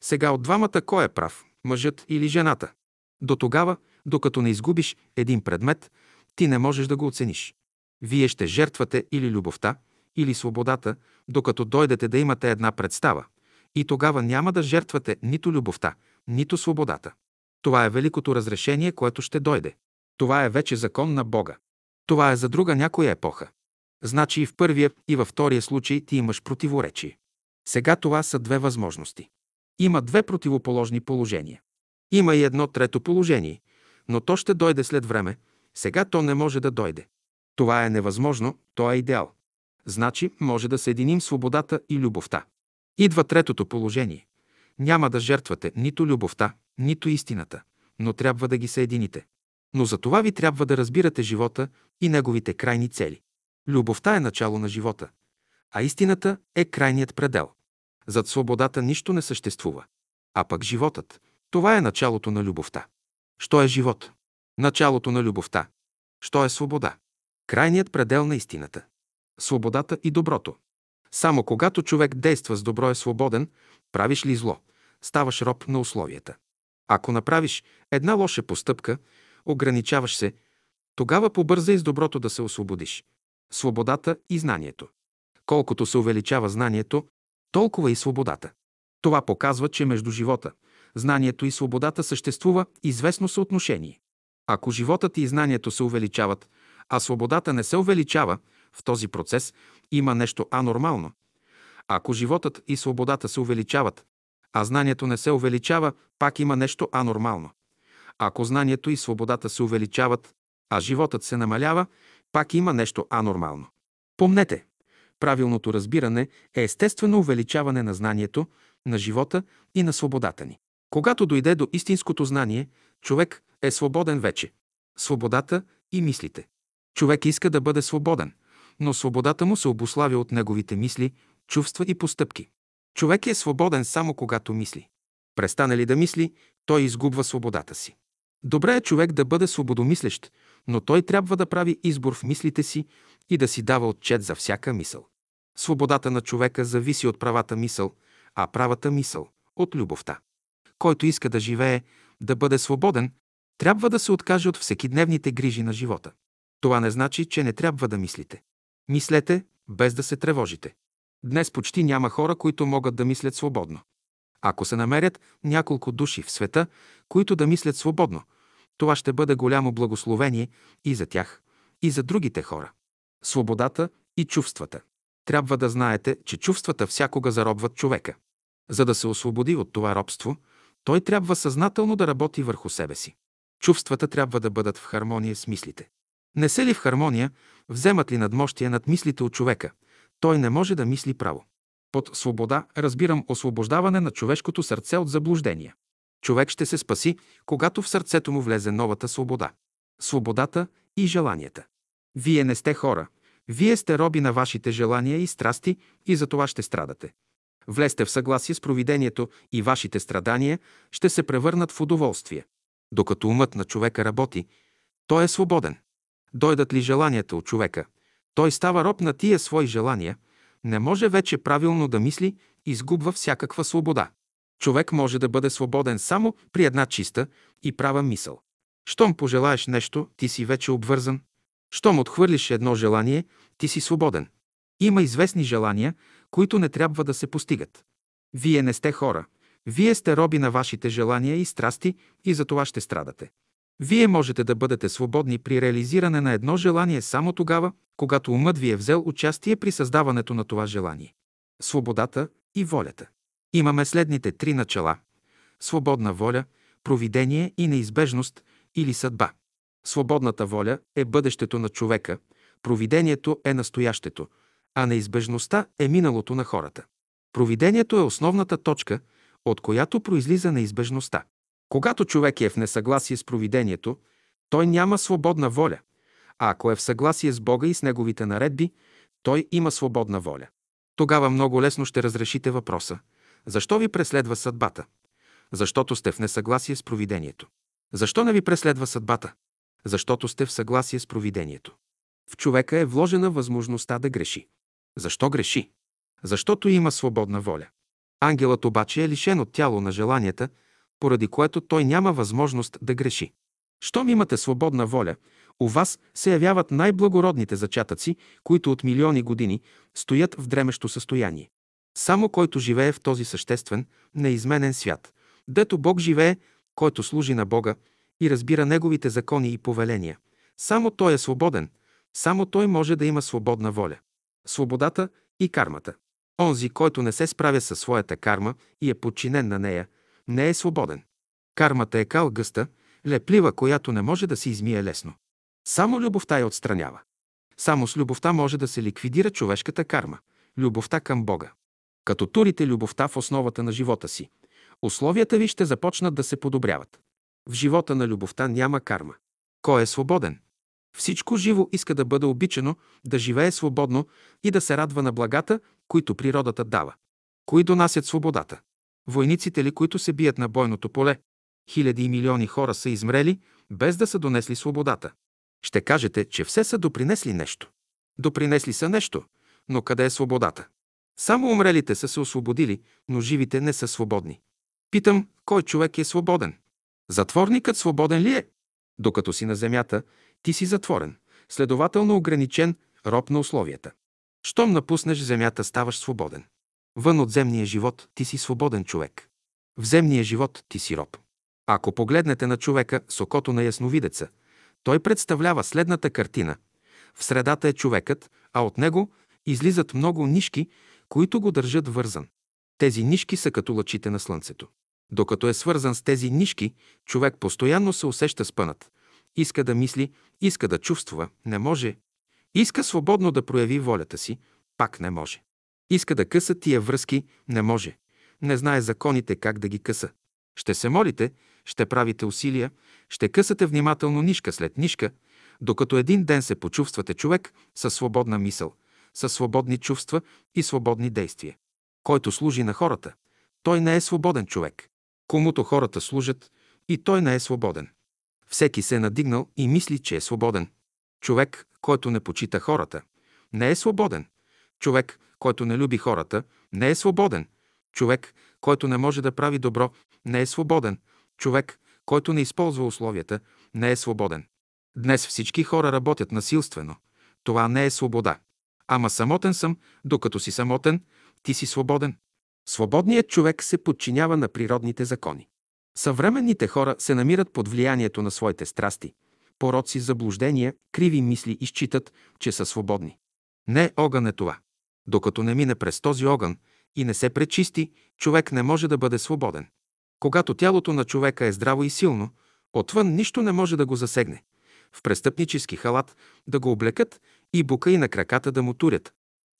Сега от двамата кой е прав, мъжът или жената? До тогава, докато не изгубиш един предмет, ти не можеш да го оцениш. Вие ще жертвате или любовта, или свободата, докато дойдете да имате една представа. И тогава няма да жертвате нито любовта, нито свободата. Това е великото разрешение, което ще дойде. Това е вече закон на Бога. Това е за друга някоя епоха. Значи и в първия, и във втория случай ти имаш противоречие. Сега това са две възможности. Има две противоположни положения. Има и едно трето положение, но то ще дойде след време. Сега то не може да дойде. Това е невъзможно, то е идеал. Значи може да съединим свободата и любовта. Идва третото положение. Няма да жертвате нито любовта, нито истината, но трябва да ги съедините. Но за това ви трябва да разбирате живота и неговите крайни цели. Любовта е начало на живота, а истината е крайният предел. Зад свободата нищо не съществува. А пък животът – това е началото на любовта. Що е живот? Началото на любовта. Що е свобода? Крайният предел на истината. Свободата и доброто. Само когато човек действа с добро е свободен, правиш ли зло, ставаш роб на условията. Ако направиш една лоша постъпка, ограничаваш се, тогава побързай с доброто да се освободиш. Свободата и знанието. Колкото се увеличава знанието, толкова и свободата. Това показва, че между живота, знанието и свободата съществува известно съотношение. Ако животът и знанието се увеличават, а свободата не се увеличава, в този процес има нещо анормално. Ако животът и свободата се увеличават, а знанието не се увеличава, пак има нещо анормално. Ако знанието и свободата се увеличават, а животът се намалява, пак има нещо анормално. Помнете, правилното разбиране е естествено увеличаване на знанието, на живота и на свободата ни. Когато дойде до истинското знание, човек е свободен вече. Свободата и мислите. Човек иска да бъде свободен, но свободата му се обославя от неговите мисли, чувства и постъпки. Човек е свободен само когато мисли. Престане ли да мисли, той изгубва свободата си. Добре е човек да бъде свободомислещ, но той трябва да прави избор в мислите си и да си дава отчет за всяка мисъл. Свободата на човека зависи от правата мисъл, а правата мисъл – от любовта. Който иска да живее, да бъде свободен, трябва да се откаже от всекидневните грижи на живота. Това не значи, че не трябва да мислите. Мислете, без да се тревожите. Днес почти няма хора, които могат да мислят свободно. Ако се намерят няколко души в света, които да мислят свободно, това ще бъде голямо благословение и за тях, и за другите хора. Свободата и чувствата. Трябва да знаете, че чувствата всякога заробват човека. За да се освободи от това робство, той трябва съзнателно да работи върху себе си. Чувствата трябва да бъдат в хармония с мислите. Не се ли в хармония, вземат ли надмощие над мислите от човека, той не може да мисли право. Под свобода разбирам освобождаване на човешкото сърце от заблуждения. Човек ще се спаси, когато в сърцето му влезе новата свобода. Свободата и желанията. Вие не сте хора. Вие сте роби на вашите желания и страсти и за това ще страдате. Влезте в съгласие с провидението и вашите страдания ще се превърнат в удоволствие. Докато умът на човека работи, той е свободен. Дойдат ли желанията от човека, той става роб на тия свои желания, не може вече правилно да мисли, изгубва всякаква свобода. Човек може да бъде свободен само при една чиста и права мисъл. Щом пожелаеш нещо, ти си вече обвързан. Щом отхвърлиш едно желание, ти си свободен. Има известни желания, които не трябва да се постигат. Вие не сте хора. Вие сте роби на вашите желания и страсти и за това ще страдате. Вие можете да бъдете свободни при реализиране на едно желание само тогава, когато умът ви е взел участие при създаването на това желание. Свободата и волята. Имаме следните три начала – свободна воля, провидение и неизбежност или съдба. Свободната воля е бъдещето на човека, провидението е настоящето, а неизбежността е миналото на хората. Провидението е основната точка, от която произлиза неизбежността. Когато човек е в несъгласие с провидението, той няма свободна воля, а ако е в съгласие с Бога и с Неговите наредби, той има свободна воля. Тогава много лесно ще разрешите въпроса. Защо ви преследва съдбата? Защото сте в несъгласие с провидението. Защо не ви преследва съдбата? Защото сте в съгласие с провидението. В човека е вложена възможността да греши. Защо греши? Защото има свободна воля. Ангелът обаче е лишен от тяло на желанията, поради което той няма възможност да греши. Щом имате свободна воля, у вас се явяват най-благородните зачатъци, които от милиони години стоят в дремещо състояние. Само който живее в този съществен, неизменен свят, дето Бог живее, който служи на Бога и разбира Неговите закони и повеления, само Той е свободен, само Той може да има свободна воля. Свободата и кармата. Онзи, който не се справя със своята карма и е подчинен на нея, не е свободен. Кармата е кал гъста, леплива, която не може да се измие лесно. Само любовта я отстранява. Само с любовта може да се ликвидира човешката карма – любовта към Бога. Като турите любовта в основата на живота си, условията ви ще започнат да се подобряват. В живота на любовта няма карма. Кой е свободен? Всичко живо иска да бъде обичано, да живее свободно и да се радва на благата, които природата дава. Кои донасят свободата? Войниците ли, които се бият на бойното поле? Хиляди и милиони хора са измрели, без да са донесли свободата. Ще кажете, че все са допринесли нещо. Допринесли са нещо, но къде е свободата? Само умрелите са се освободили, но живите не са свободни. Питам, кой човек е свободен? Затворникът свободен ли е? Докато си на земята, ти си затворен, следователно ограничен, роб на условията. Щом напуснеш земята, ставаш свободен. Вън от земния живот ти си свободен човек. В земния живот ти си роб. Ако погледнете на човека с окото на ясновидеца, той представлява следната картина. В средата е човекът, а от него излизат много нишки, които го държат вързан. Тези нишки са като лъчите на слънцето. Докато е свързан с тези нишки, човек постоянно се усеща спънат. Иска да мисли, иска да чувства, не може. Иска свободно да прояви волята си, пак не може. Иска да къса тия връзки, не може. Не знае законите как да ги къса. Ще се молите, ще правите усилия, ще късате внимателно нишка след нишка, докато един ден се почувствате човек със свободна мисъл, със свободни чувства и свободни действия. Който служи на хората, той не е свободен човек. Комуто хората служат, и той не е свободен. Всеки се е надигнал и мисли, че е свободен. Човек, който не почита хората, не е свободен. Човек, който не люби хората, не е свободен. Човек, който не може да прави добро, не е свободен. Човек, който не използва условията, не е свободен. Днес всички хора работят насилствено. Това не е свобода. Ама самотен съм, докато си самотен, ти си свободен. Свободният човек се подчинява на природните закони. Съвременните хора се намират под влиянието на своите страсти, пороци, заблуждения, криви мисли и считат, че са свободни. Не огън е това. Докато не мине през този огън и не се пречисти, човек не може да бъде свободен. Когато тялото на човека е здраво и силно, отвън нищо не може да го засегне. В престъпнически халат да го облекат и бука и на краката да му турят.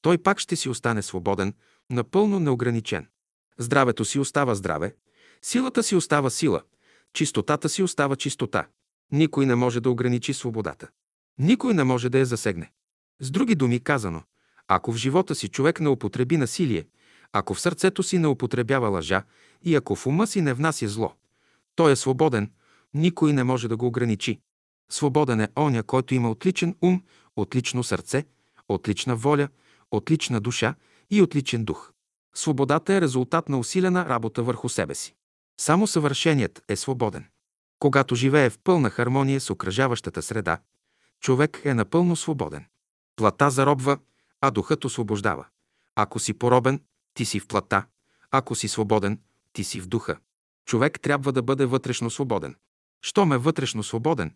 Той пак ще си остане свободен, напълно неограничен. Здравето си остава здраве, силата си остава сила, чистотата си остава чистота. Никой не може да ограничи свободата. Никой не може да я засегне. С други думи казано, ако в живота си човек не употреби насилие, ако в сърцето си не употребява лъжа и ако в ума си не внася зло, той е свободен, никой не може да го ограничи. Свободен е оня, който има отличен ум, отлично сърце, отлична воля, отлична душа и отличен дух. Свободата е резултат на усилена работа върху себе си. Само съвършеният е свободен. Когато живее в пълна хармония с окръжаващата среда, човек е напълно свободен. Плата заробва, а духът освобождава. Ако си поробен, ти си в плата. Ако си свободен, ти си в духа. Човек трябва да бъде вътрешно свободен. Щом е вътрешно свободен,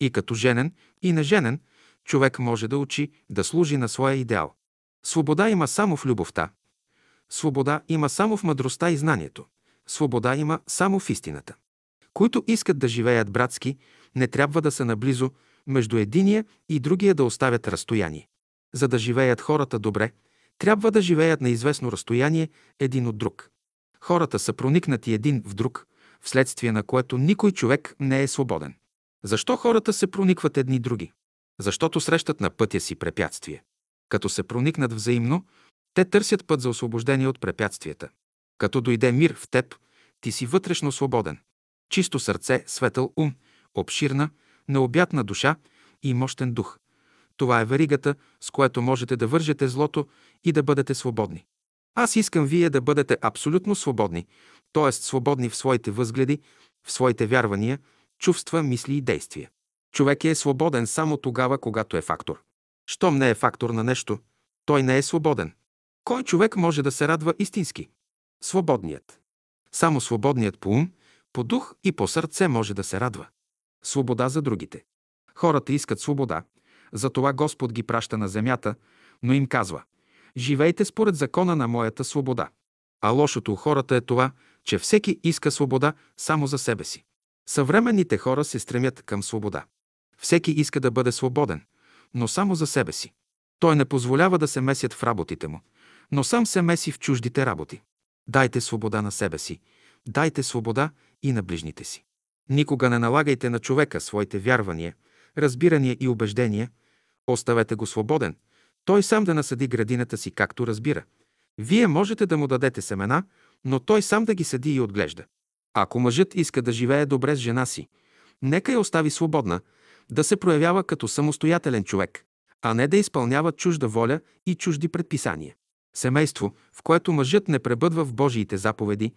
и като женен, и неженен, човек може да учи, да служи на своя идеал. Свобода има само в любовта. Свобода има само в мъдростта и знанието. Свобода има само в истината. Които искат да живеят братски, не трябва да са наблизо, между единия и другия да оставят разстояние. За да живеят хората добре, трябва да живеят на известно разстояние един от друг. Хората са проникнати един в друг, вследствие на което никой човек не е свободен. Защо хората се проникват едни други? Защото срещат на пътя си препятствие. Като се проникнат взаимно, те търсят път за освобождение от препятствията. Като дойде мир в теб, ти си вътрешно свободен. Чисто сърце, светъл ум, обширна, необятна душа и мощен дух. Това е веригата, с което можете да вържете злото и да бъдете свободни. Аз искам вие да бъдете абсолютно свободни, т.е. свободни в своите възгледи, в своите вярвания, чувства, мисли и действия. Човек е свободен само тогава, когато е фактор. Щом не е фактор на нещо, той не е свободен. Кой човек може да се радва истински? Свободният. Само свободният по ум, по дух и по сърце може да се радва. Свобода за другите. Хората искат свобода, затова Господ ги праща на земята, но им казва «Живейте според закона на моята свобода». А лошото у хората е това, че всеки иска свобода само за себе си. Съвременните хора се стремят към свобода. Всеки иска да бъде свободен, но само за себе си. Той не позволява да се месят в работите му, но сам се меси в чуждите работи. Дайте свобода на себе си, дайте свобода и на ближните си. Никога не налагайте на човека своите вярвания, разбирания и убеждения. Оставете го свободен, той сам да насъди градината си както разбира. Вие можете да му дадете семена, но той сам да ги съди и отглежда. Ако мъжът иска да живее добре с жена си, нека я остави свободна, да се проявява като самостоятелен човек, а не да изпълнява чужда воля и чужди предписания. Семейство, в което мъжът не пребъдва в Божиите заповеди,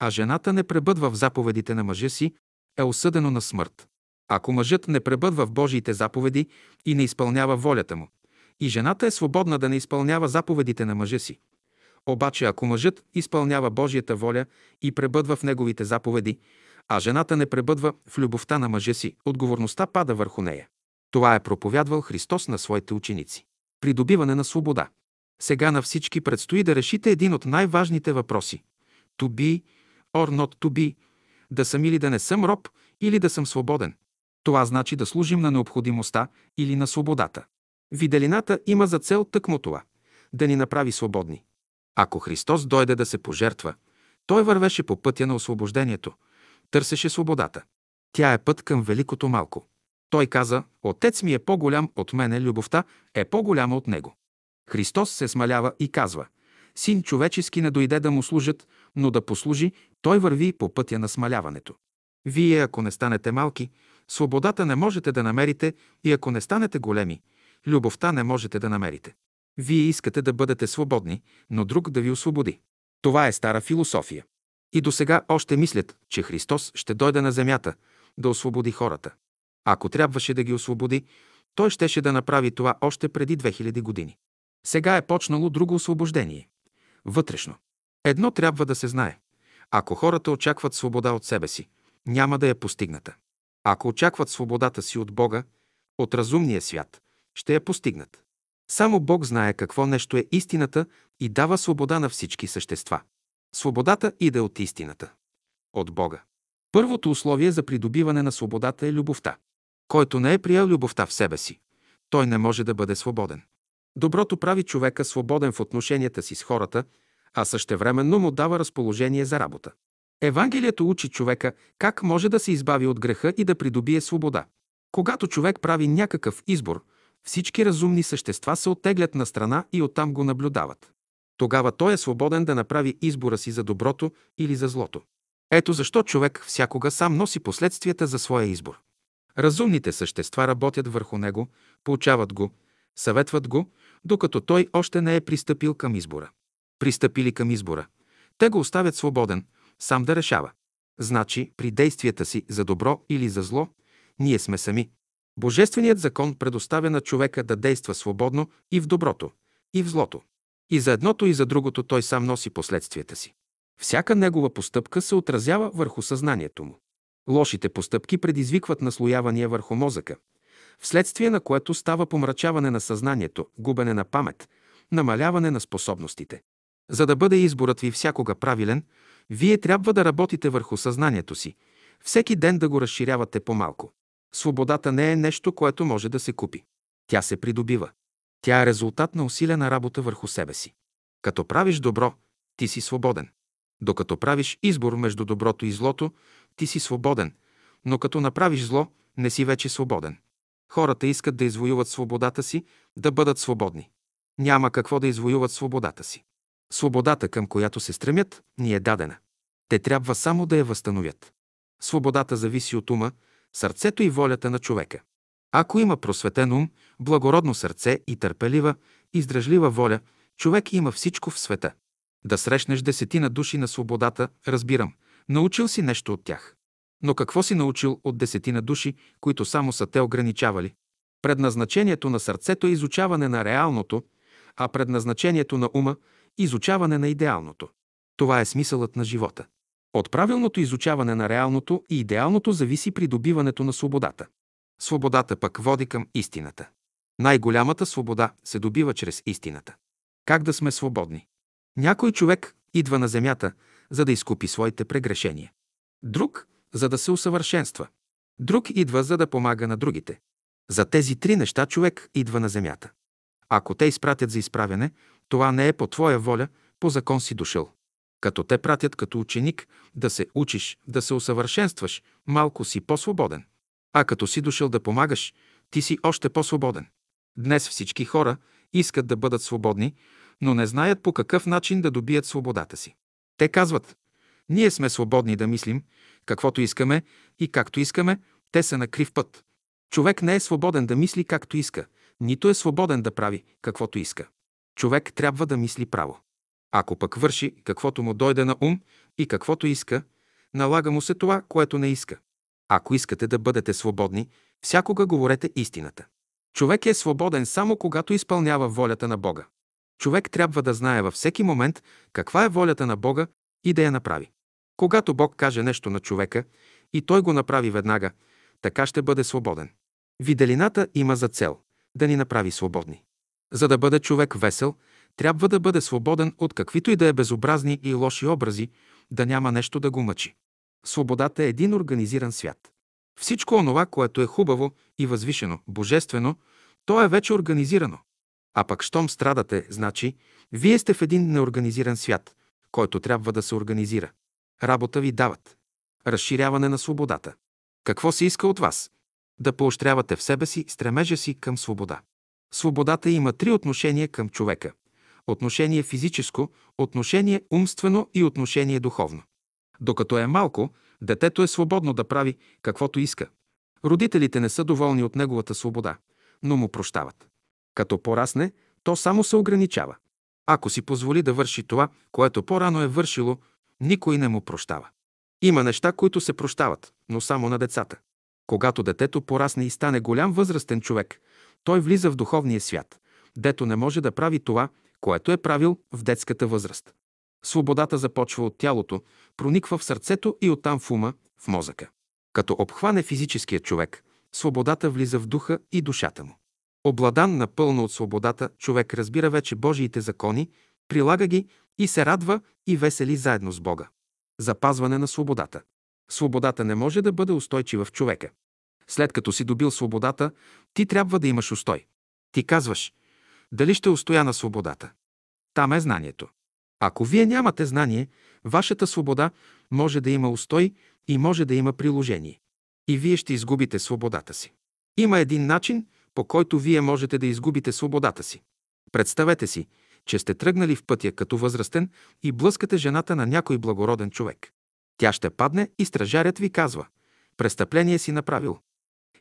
а жената не пребъдва в заповедите на мъжа си, е осъдено на смърт. Ако мъжът не пребъдва в Божиите заповеди и не изпълнява волята му, и жената е свободна да не изпълнява заповедите на мъжа си. Обаче ако мъжът изпълнява Божията воля и пребъдва в неговите заповеди, а жената не пребъдва в любовта на мъжа си, отговорността пада върху нея. Това е проповядвал Христос на своите ученици. Придобиване на свобода. Сега на всички предстои да решите един от най-важните въпроси. To be or not to be. Да съм или да не съм роб, или да съм свободен. Това значи да служим на необходимостта или на свободата. Виделината има за цел тъкмо това – да ни направи свободни. Ако Христос дойде да се пожертва, Той вървеше по пътя на освобождението, търсеше свободата. Тя е път към великото малко. Той каза, Отец ми е по-голям от мене, любовта е по-голяма от него. Христос се смалява и казва, Син човечески не дойде да му служат, но да послужи, той върви по пътя на смаляването. Вие, ако не станете малки, свободата не можете да намерите и ако не станете големи, любовта не можете да намерите. Вие искате да бъдете свободни, но друг да ви освободи. Това е стара философия. И до сега още мислят, че Христос ще дойде на земята да освободи хората. Ако трябваше да ги освободи, той щеше да направи това още преди 2000 години. Сега е почнало друго освобождение. Вътрешно. Едно трябва да се знае. Ако хората очакват свобода от себе си, няма да я постигната. Ако очакват свободата си от Бога, от разумния свят, ще я постигнат. Само Бог знае какво нещо е истината и дава свобода на всички същества. Свободата иде от истината. От Бога. Първото условие за придобиване на свободата е любовта. Който не е приял любовта в себе си, той не може да бъде свободен. Доброто прави човека свободен в отношенията си с хората, а същевременно му дава разположение за работа. Евангелието учи човека как може да се избави от греха и да придобие свобода. Когато човек прави някакъв избор, всички разумни същества се оттеглят на страна и оттам го наблюдават. Тогава той е свободен да направи избора си за доброто или за злото. Ето защо човек всякога сам носи последствията за своя избор. Разумните същества работят върху него, получават го, съветват го, докато той още не е пристъпил към избора. Пристъпили към избора. Те го оставят свободен, сам да решава. Значи, при действията си за добро или за зло, ние сме сами. Божественият закон предоставя на човека да действа свободно и в доброто, и в злото. И за едното и за другото той сам носи последствията си. Всяка негова постъпка се отразява върху съзнанието му. Лошите постъпки предизвикват наслоявания върху мозъка, вследствие на което става помрачаване на съзнанието, губене на памет, намаляване на способностите. За да бъде изборът ви всякога правилен, вие трябва да работите върху съзнанието си, всеки ден да го разширявате по-малко. Свободата не е нещо, което може да се купи. Тя се придобива. Тя е резултат на усилена работа върху себе си. Като правиш добро, ти си свободен. Докато правиш избор между доброто и злото, ти си свободен, но като направиш зло, не си вече свободен. Хората искат да извоюват свободата си, да бъдат свободни. Няма какво да извоюват свободата си. Свободата, към която се стремят, ни е дадена. Те трябва само да я възстановят. Свободата зависи от ума, сърцето и волята на човека. Ако има просветен ум, благородно сърце и търпелива, издръжлива воля, човек има всичко в света. Да срещнеш десетина души на свободата, разбирам, научил си нещо от тях. Но какво си научил от десетина души, които само са те ограничавали? Предназначението на сърцето е изучаване на реалното, а предназначението на ума – изучаване на идеалното. Това е смисълът на живота. От правилното изучаване на реалното и идеалното зависи придобиването на свободата. Свободата пък води към истината. Най-голямата свобода се добива чрез истината. Как да сме свободни? Някой човек идва на земята, за да изкупи своите прегрешения. Друг, за да се усъвършенства. Друг идва, за да помага на другите. За тези три неща човек идва на земята. Ако те изпратят за изправяне, това не е по твоя воля, по закон си дошъл. Като те пратят като ученик да се учиш, да се усъвършенстваш, малко си по-свободен. А като си дошъл да помагаш, ти си още по-свободен. Днес всички хора искат да бъдат свободни, но не знаят по какъв начин да добият свободата си. Те казват, ние сме свободни да мислим, каквото искаме и както искаме, те са на крив път. Човек не е свободен да мисли както иска, нито е свободен да прави каквото иска. Човек трябва да мисли право. Ако пък върши каквото му дойде на ум и каквото иска, налага му се това, което не иска. Ако искате да бъдете свободни, всякога говорете истината. Човек е свободен само когато изпълнява волята на Бога. Човек трябва да знае във всеки момент каква е волята на Бога и да я направи. Когато Бог каже нещо на човека и той го направи веднага, така ще бъде свободен. Виделината има за цел да ни направи свободни. За да бъде човек весел, трябва да бъде свободен от каквито и да е безобразни и лоши образи, да няма нещо да го мъчи. Свободата е един организиран свят. Всичко онова, което е хубаво и възвишено, божествено, то е вече организирано. А пък щом страдате, значи, вие сте в един неорганизиран свят, който трябва да се организира. Работа ви дават. Разширяване на свободата. Какво се иска от вас? Да поощрявате в себе си стремежа си към свобода. Свободата има три отношения към човека. Отношение физическо, отношение умствено и отношение духовно. Докато е малко, детето е свободно да прави каквото иска. Родителите не са доволни от неговата свобода, но му прощават. Като порасне, то само се ограничава. Ако си позволи да върши това, което по-рано е вършило, никой не му прощава. Има неща, които се прощават, но само на децата. Когато детето порасне и стане голям възрастен човек, той влиза в духовния свят, дето не може да прави това, което е правил в детската възраст. Свободата започва от тялото, прониква в сърцето и оттам в ума, в мозъка. Като обхване физическия човек, свободата влиза в духа и душата му. Обладан напълно от свободата, човек разбира вече Божиите закони, прилага ги и се радва и весели заедно с Бога. Запазване на свободата. Свободата не може да бъде устойчива в човека. След като си добил свободата, ти трябва да имаш устой. Ти казваш, дали ще устоя на свободата. Там е знанието. Ако вие нямате знание, вашата свобода може да има устой и може да има приложение. И вие ще изгубите свободата си. Има един начин, по който вие можете да изгубите свободата си. Представете си, че сте тръгнали в пътя като възрастен и блъскате жената на някой благороден човек. Тя ще падне и стражарят ви казва – престъпление си направил.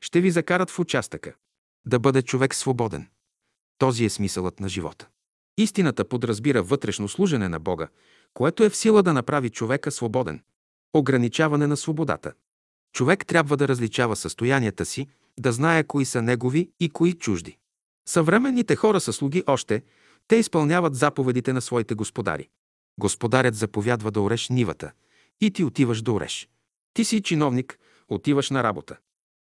Ще ви закарат в участъка. Да бъде човек свободен. Този е смисълът на живота. Истината подразбира вътрешно служене на Бога, което е в сила да направи човека свободен. Ограничаване на свободата. Човек трябва да различава състоянията си, да знае кои са негови и кои чужди. Съвременните хора са слуги още, те изпълняват заповедите на своите господари. Господарят заповядва да ореш нивата и ти отиваш да ореш. Ти си чиновник, отиваш на работа.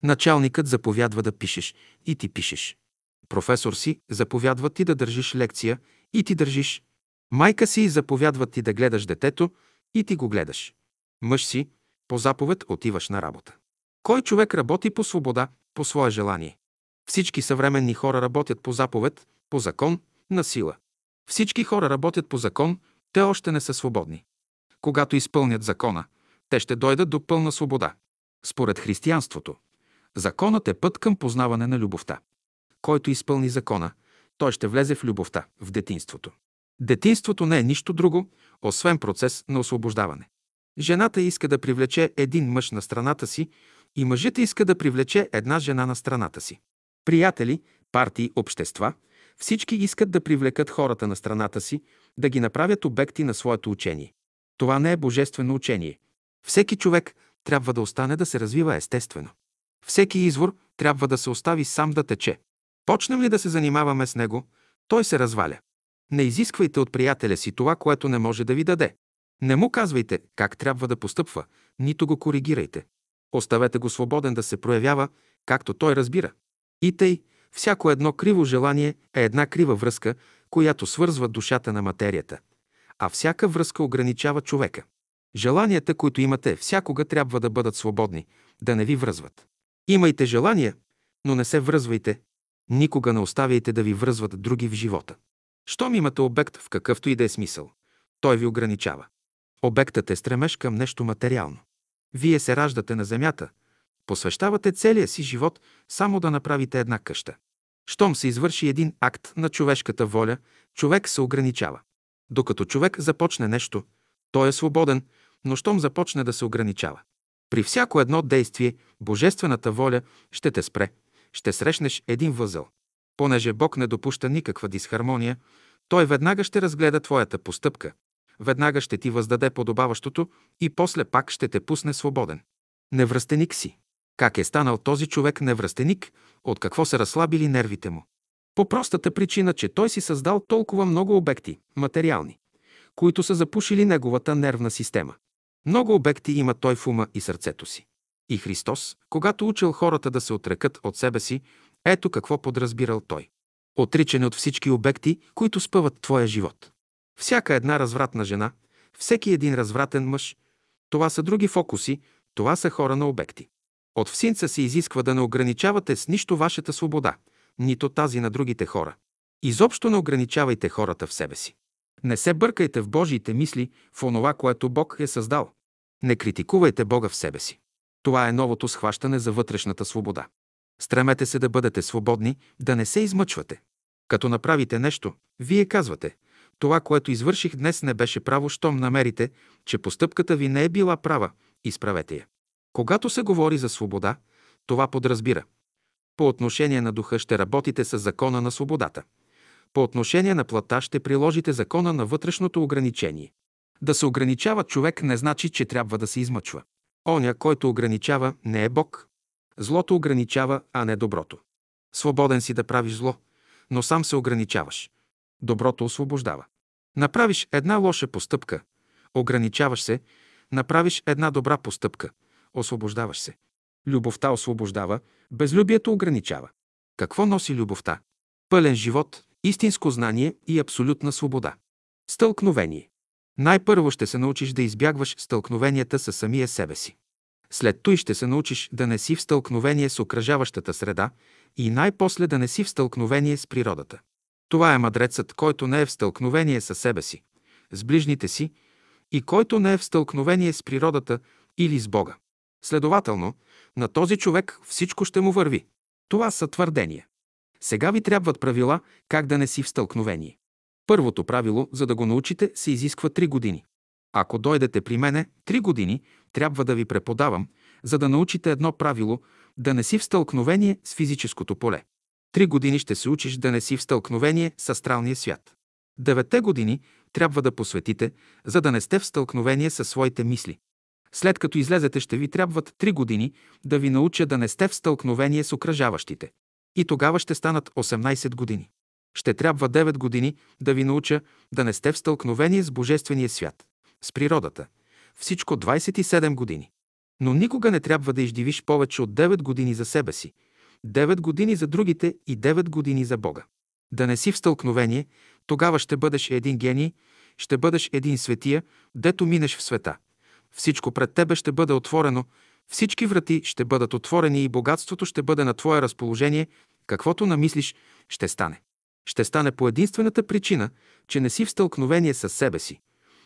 Началникът заповядва да пишеш и ти пишеш. Професор си, заповядва ти да държиш лекция и ти държиш. Майка си заповядва ти да гледаш детето и ти го гледаш. Мъж си, по заповед отиваш на работа. Кой човек работи по свобода, по свое желание? Всички съвременни хора работят по заповед, по закон, на сила. Всички хора работят по закон, те още не са свободни. Когато изпълнят закона, те ще дойдат до пълна свобода. Според християнството, законът е път към познаване на любовта. Който изпълни закона, той ще влезе в любовта, в детинството. Детинството не е нищо друго, освен процес на освобождаване. Жената иска да привлече един мъж на страната си и мъжът иска да привлече една жена на страната си. Приятели, партии, общества – всички искат да привлекат хората на страната си, да ги направят обекти на своето учение. Това не е божествено учение. Всеки човек трябва да остане да се развива естествено. Всеки извор трябва да се остави сам да тече. Почнем ли да се занимаваме с него, той се разваля. Не изисквайте от приятеля си това, което не може да ви даде. Не му казвайте как трябва да постъпва, нито го коригирайте. Оставете го свободен да се проявява, както той разбира. И тъй, всяко едно криво желание е една крива връзка, която свързва душата на материята, а всяка връзка ограничава човека. Желанията, които имате, всякога трябва да бъдат свободни, да не ви връзват. Имайте желания, но не се връзвайте. Никога не оставяйте да ви връзват други в живота. Щом имате обект в какъвто и да е смисъл, той ви ограничава. Обектът е стремеж към нещо материално. Вие се раждате на земята, посвещавате целия си живот само да направите една къща. Щом се извърши един акт на човешката воля, човек се ограничава. Докато човек започне нещо, той е свободен, но щом започне да се ограничава. При всяко едно действие, божествената воля ще те спре, ще срещнеш един възъл. Понеже Бог не допуща никаква дисхармония, Той веднага ще разгледа твоята постъпка, веднага ще ти въздаде подобаващото и после пак ще те пусне свободен. Невръстеник си. Как е станал този човек невръстеник, от какво са разслабили нервите му? По простата причина, че той си създал толкова много обекти, материални, които са запушили неговата нервна система. Много обекти има той в ума и сърцето си. И Христос, когато учил хората да се отрекат от себе си, ето какво подразбирал той. Отричане от всички обекти, които спъват твоя живот. Всяка една развратна жена, всеки един развратен мъж, това са други фокуси, това са хора на обекти. От всинца се изисква да не ограничавате с нищо вашата свобода, нито тази на другите хора. Изобщо не ограничавайте хората в себе си. Не се бъркайте в Божиите мисли, в онова, което Бог е създал. Не критикувайте Бога в себе си. Това е новото схващане за вътрешната свобода. Стремете се да бъдете свободни, да не се измъчвате. Като направите нещо, вие казвате – това, което извърших днес, не беше право, щом намерите, че постъпката ви не е била права, изправете я. Когато се говори за свобода, това подразбира. По отношение на духа ще работите с закона на свободата. По отношение на плата ще приложите закона на вътрешното ограничение. Да се ограничава човек не значи, че трябва да се измъчва. Оня, който ограничава, не е Бог. Злото ограничава, а не доброто. Свободен си да правиш зло, но сам се ограничаваш. Доброто освобождава. Направиш една лоша постъпка, ограничаваш се, направиш една добра постъпка, освобождаваш се. Любовта освобождава, безлюбието ограничава. Какво носи любовта? Пълен живот, истинско знание и абсолютна свобода. Стълкновение. Най-първо ще се научиш да избягваш стълкновенията със самия себе си. След той ще се научиш да не си в стълкновение с окръжаващата среда и най-после да не си в стълкновение с природата. Това е мъдрецът, който не е в стълкновение със себе си, с ближните си и който не е в стълкновение с природата или с Бога. Следователно, на този човек всичко ще му върви. Това са твърдения. Сега ви трябват правила как да не си в стълкновение. Първото правило, за да го научите, се изисква 3 години. Ако дойдете при мене 3 години, трябва да ви преподавам, за да научите едно правило да не си в стълкновение с физическото поле. Три години ще се учиш да не си в стълкновение с астралния свят. Девете години трябва да посветите, за да не сте в стълкновение със своите мисли. След като излезете, ще ви трябват три години да ви науча да не сте в стълкновение с окръжаващите. И тогава ще станат 18 години. Ще трябва 9 години да ви науча да не сте в стълкновение с Божествения свят, с природата. Всичко 27 години. Но никога не трябва да издивиш повече от 9 години за себе си, 9 години за другите и 9 години за Бога. Да не си в стълкновение, тогава ще бъдеш един гений, ще бъдеш един светия, дето минеш в света. Всичко пред тебе ще бъде отворено, всички врати ще бъдат отворени и богатството ще бъде на твое разположение, каквото намислиш, ще стане. Ще стане по единствената причина, че не си в стълкновение с себе си,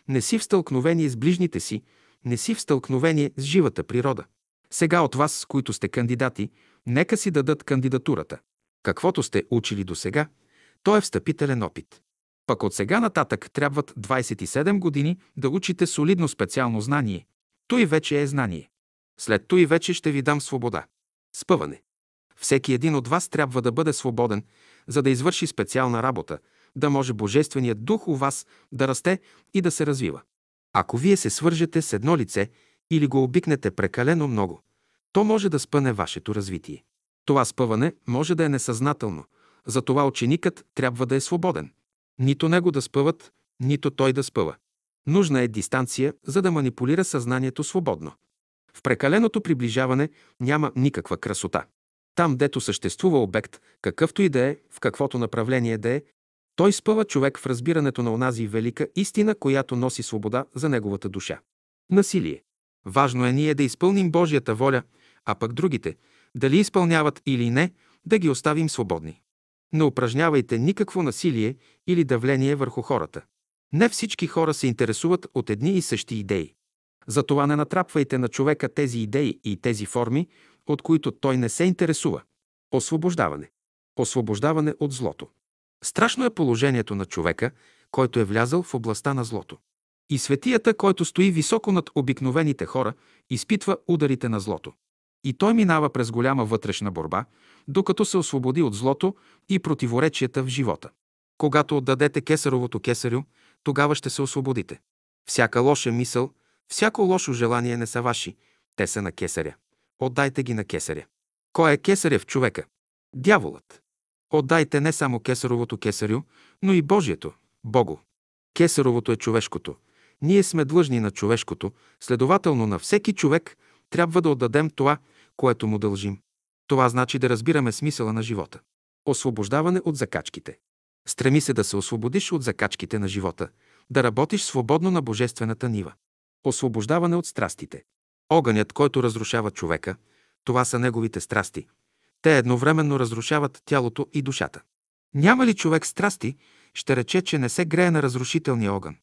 не си в стълкновение с ближните си, не си в стълкновение с живата природа. Сега от вас, които сте кандидати, Нека си дадат кандидатурата. Каквото сте учили до сега, то е встъпителен опит. Пък от сега нататък трябват 27 години да учите солидно специално знание. Той вече е знание. След той вече ще ви дам свобода. Спъване. Всеки един от вас трябва да бъде свободен, за да извърши специална работа, да може Божественият дух у вас да расте и да се развива. Ако вие се свържете с едно лице или го обикнете прекалено много, то може да спъне вашето развитие. Това спъване може да е несъзнателно, затова ученикът трябва да е свободен. Нито него да спъват, нито той да спъва. Нужна е дистанция, за да манипулира съзнанието свободно. В прекаленото приближаване няма никаква красота. Там, дето съществува обект, какъвто и да е, в каквото направление да е, той спъва човек в разбирането на онази велика истина, която носи свобода за неговата душа. Насилие. Важно е ние да изпълним Божията воля, а пък другите, дали изпълняват или не, да ги оставим свободни. Не упражнявайте никакво насилие или давление върху хората. Не всички хора се интересуват от едни и същи идеи. Затова не натрапвайте на човека тези идеи и тези форми, от които той не се интересува. Освобождаване. Освобождаване от злото. Страшно е положението на човека, който е влязъл в областта на злото. И светията, който стои високо над обикновените хора, изпитва ударите на злото. И той минава през голяма вътрешна борба, докато се освободи от злото и противоречията в живота. Когато отдадете кесаровото кесарю, тогава ще се освободите. Всяка лоша мисъл, всяко лошо желание не са ваши, те са на кесаря. Отдайте ги на кесаря. Кой е кесаря в човека? Дяволът. Отдайте не само кесаровото кесарю, но и Божието, Богу. Кесаровото е човешкото. Ние сме длъжни на човешкото, следователно на всеки човек трябва да отдадем това, което му дължим. Това значи да разбираме смисъла на живота. Освобождаване от закачките. Стреми се да се освободиш от закачките на живота, да работиш свободно на божествената нива. Освобождаване от страстите. Огънят, който разрушава човека, това са неговите страсти. Те едновременно разрушават тялото и душата. Няма ли човек страсти, ще рече, че не се грее на разрушителния огън.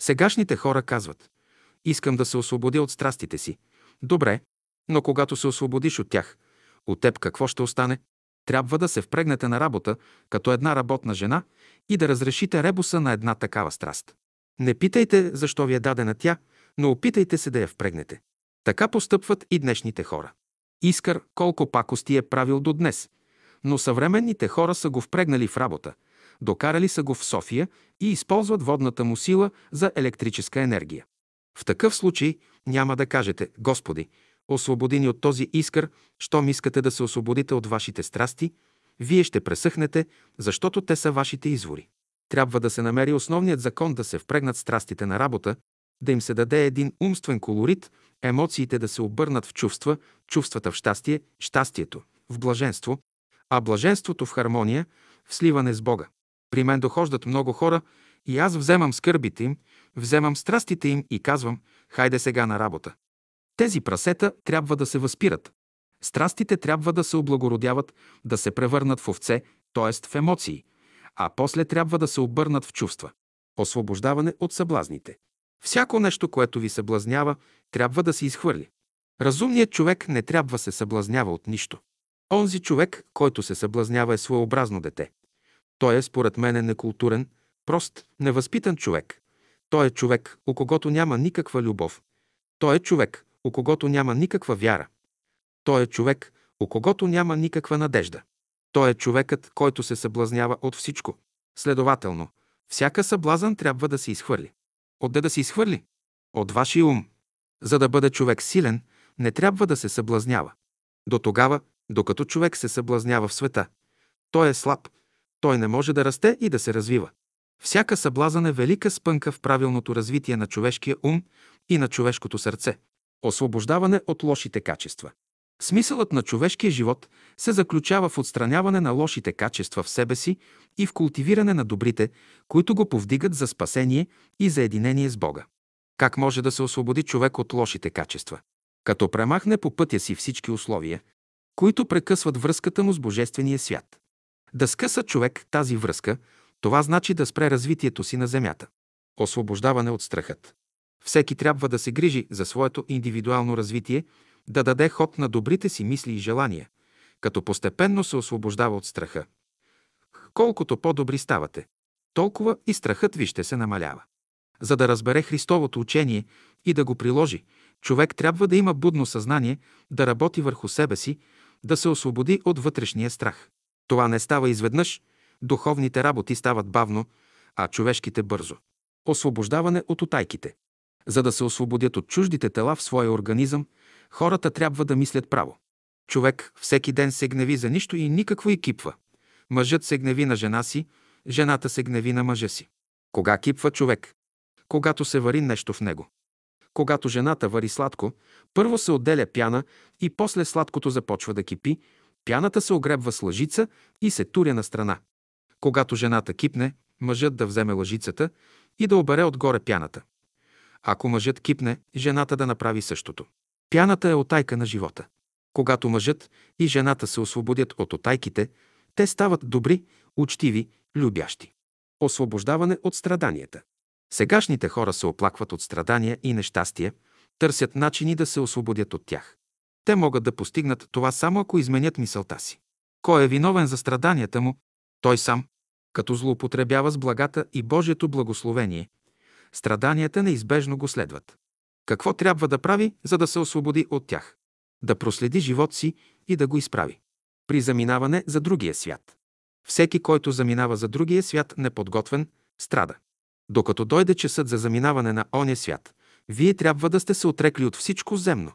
Сегашните хора казват, искам да се освободя от страстите си. Добре, но когато се освободиш от тях, от теб какво ще остане? Трябва да се впрегнете на работа, като една работна жена, и да разрешите ребуса на една такава страст. Не питайте защо ви е дадена тя, но опитайте се да я впрегнете. Така постъпват и днешните хора. Искър колко пакости е правил до днес, но съвременните хора са го впрегнали в работа, докарали са го в София и използват водната му сила за електрическа енергия. В такъв случай няма да кажете, Господи, освободи ни от този искър, щом искате да се освободите от вашите страсти, вие ще пресъхнете, защото те са вашите извори. Трябва да се намери основният закон да се впрегнат страстите на работа, да им се даде един умствен колорит, емоциите да се обърнат в чувства, чувствата в щастие, щастието в блаженство, а блаженството в хармония, в сливане с Бога. При мен дохождат много хора и аз вземам скърбите им, вземам страстите им и казвам, хайде сега на работа. Тези прасета трябва да се възпират. Страстите трябва да се облагородяват, да се превърнат в овце, т.е. в емоции, а после трябва да се обърнат в чувства. Освобождаване от съблазните. Всяко нещо, което ви съблазнява, трябва да се изхвърли. Разумният човек не трябва се съблазнява от нищо. Онзи човек, който се съблазнява, е своеобразно дете. Той е, според мен, некултурен, прост, невъзпитан човек. Той е човек, у когото няма никаква любов. Той е човек, у когото няма никаква вяра. Той е човек, у когото няма никаква надежда. Той е човекът, който се съблазнява от всичко. Следователно, всяка съблазън трябва да се изхвърли. Отде да се изхвърли? От вашия ум. За да бъде човек силен, не трябва да се съблазнява. До тогава, докато човек се съблазнява в света, той е слаб, той не може да расте и да се развива. Всяка съблазън е велика спънка в правилното развитие на човешкия ум и на човешкото сърце. Освобождаване от лошите качества. Смисълът на човешкия живот се заключава в отстраняване на лошите качества в себе си и в култивиране на добрите, които го повдигат за спасение и за единение с Бога. Как може да се освободи човек от лошите качества? Като премахне по пътя си всички условия, които прекъсват връзката му с Божествения свят. Да скъса човек тази връзка, това значи да спре развитието си на земята. Освобождаване от страхът. Всеки трябва да се грижи за своето индивидуално развитие, да даде ход на добрите си мисли и желания, като постепенно се освобождава от страха. Колкото по-добри ставате, толкова и страхът ви ще се намалява. За да разбере Христовото учение и да го приложи, човек трябва да има будно съзнание, да работи върху себе си, да се освободи от вътрешния страх. Това не става изведнъж, духовните работи стават бавно, а човешките бързо. Освобождаване от отайките. За да се освободят от чуждите тела в своя организъм, хората трябва да мислят право. Човек всеки ден се гневи за нищо и никакво и кипва. Мъжът се гневи на жена си, жената се гневи на мъжа си. Кога кипва човек? Когато се вари нещо в него. Когато жената вари сладко, първо се отделя пяна и после сладкото започва да кипи, пяната се огребва с лъжица и се туря на страна. Когато жената кипне, мъжът да вземе лъжицата и да обере отгоре пяната. Ако мъжът кипне, жената да направи същото. Пяната е отайка на живота. Когато мъжът и жената се освободят от отайките, те стават добри, учтиви, любящи. Освобождаване от страданията. Сегашните хора се оплакват от страдания и нещастие, търсят начини да се освободят от тях. Те могат да постигнат това само ако изменят мисълта си. Кой е виновен за страданията му? Той сам. Като злоупотребява с благата и Божието благословение, страданията неизбежно го следват. Какво трябва да прави, за да се освободи от тях? Да проследи живот си и да го изправи. При заминаване за другия свят. Всеки, който заминава за другия свят неподготвен, страда. Докато дойде часът за заминаване на оня свят, вие трябва да сте се отрекли от всичко земно.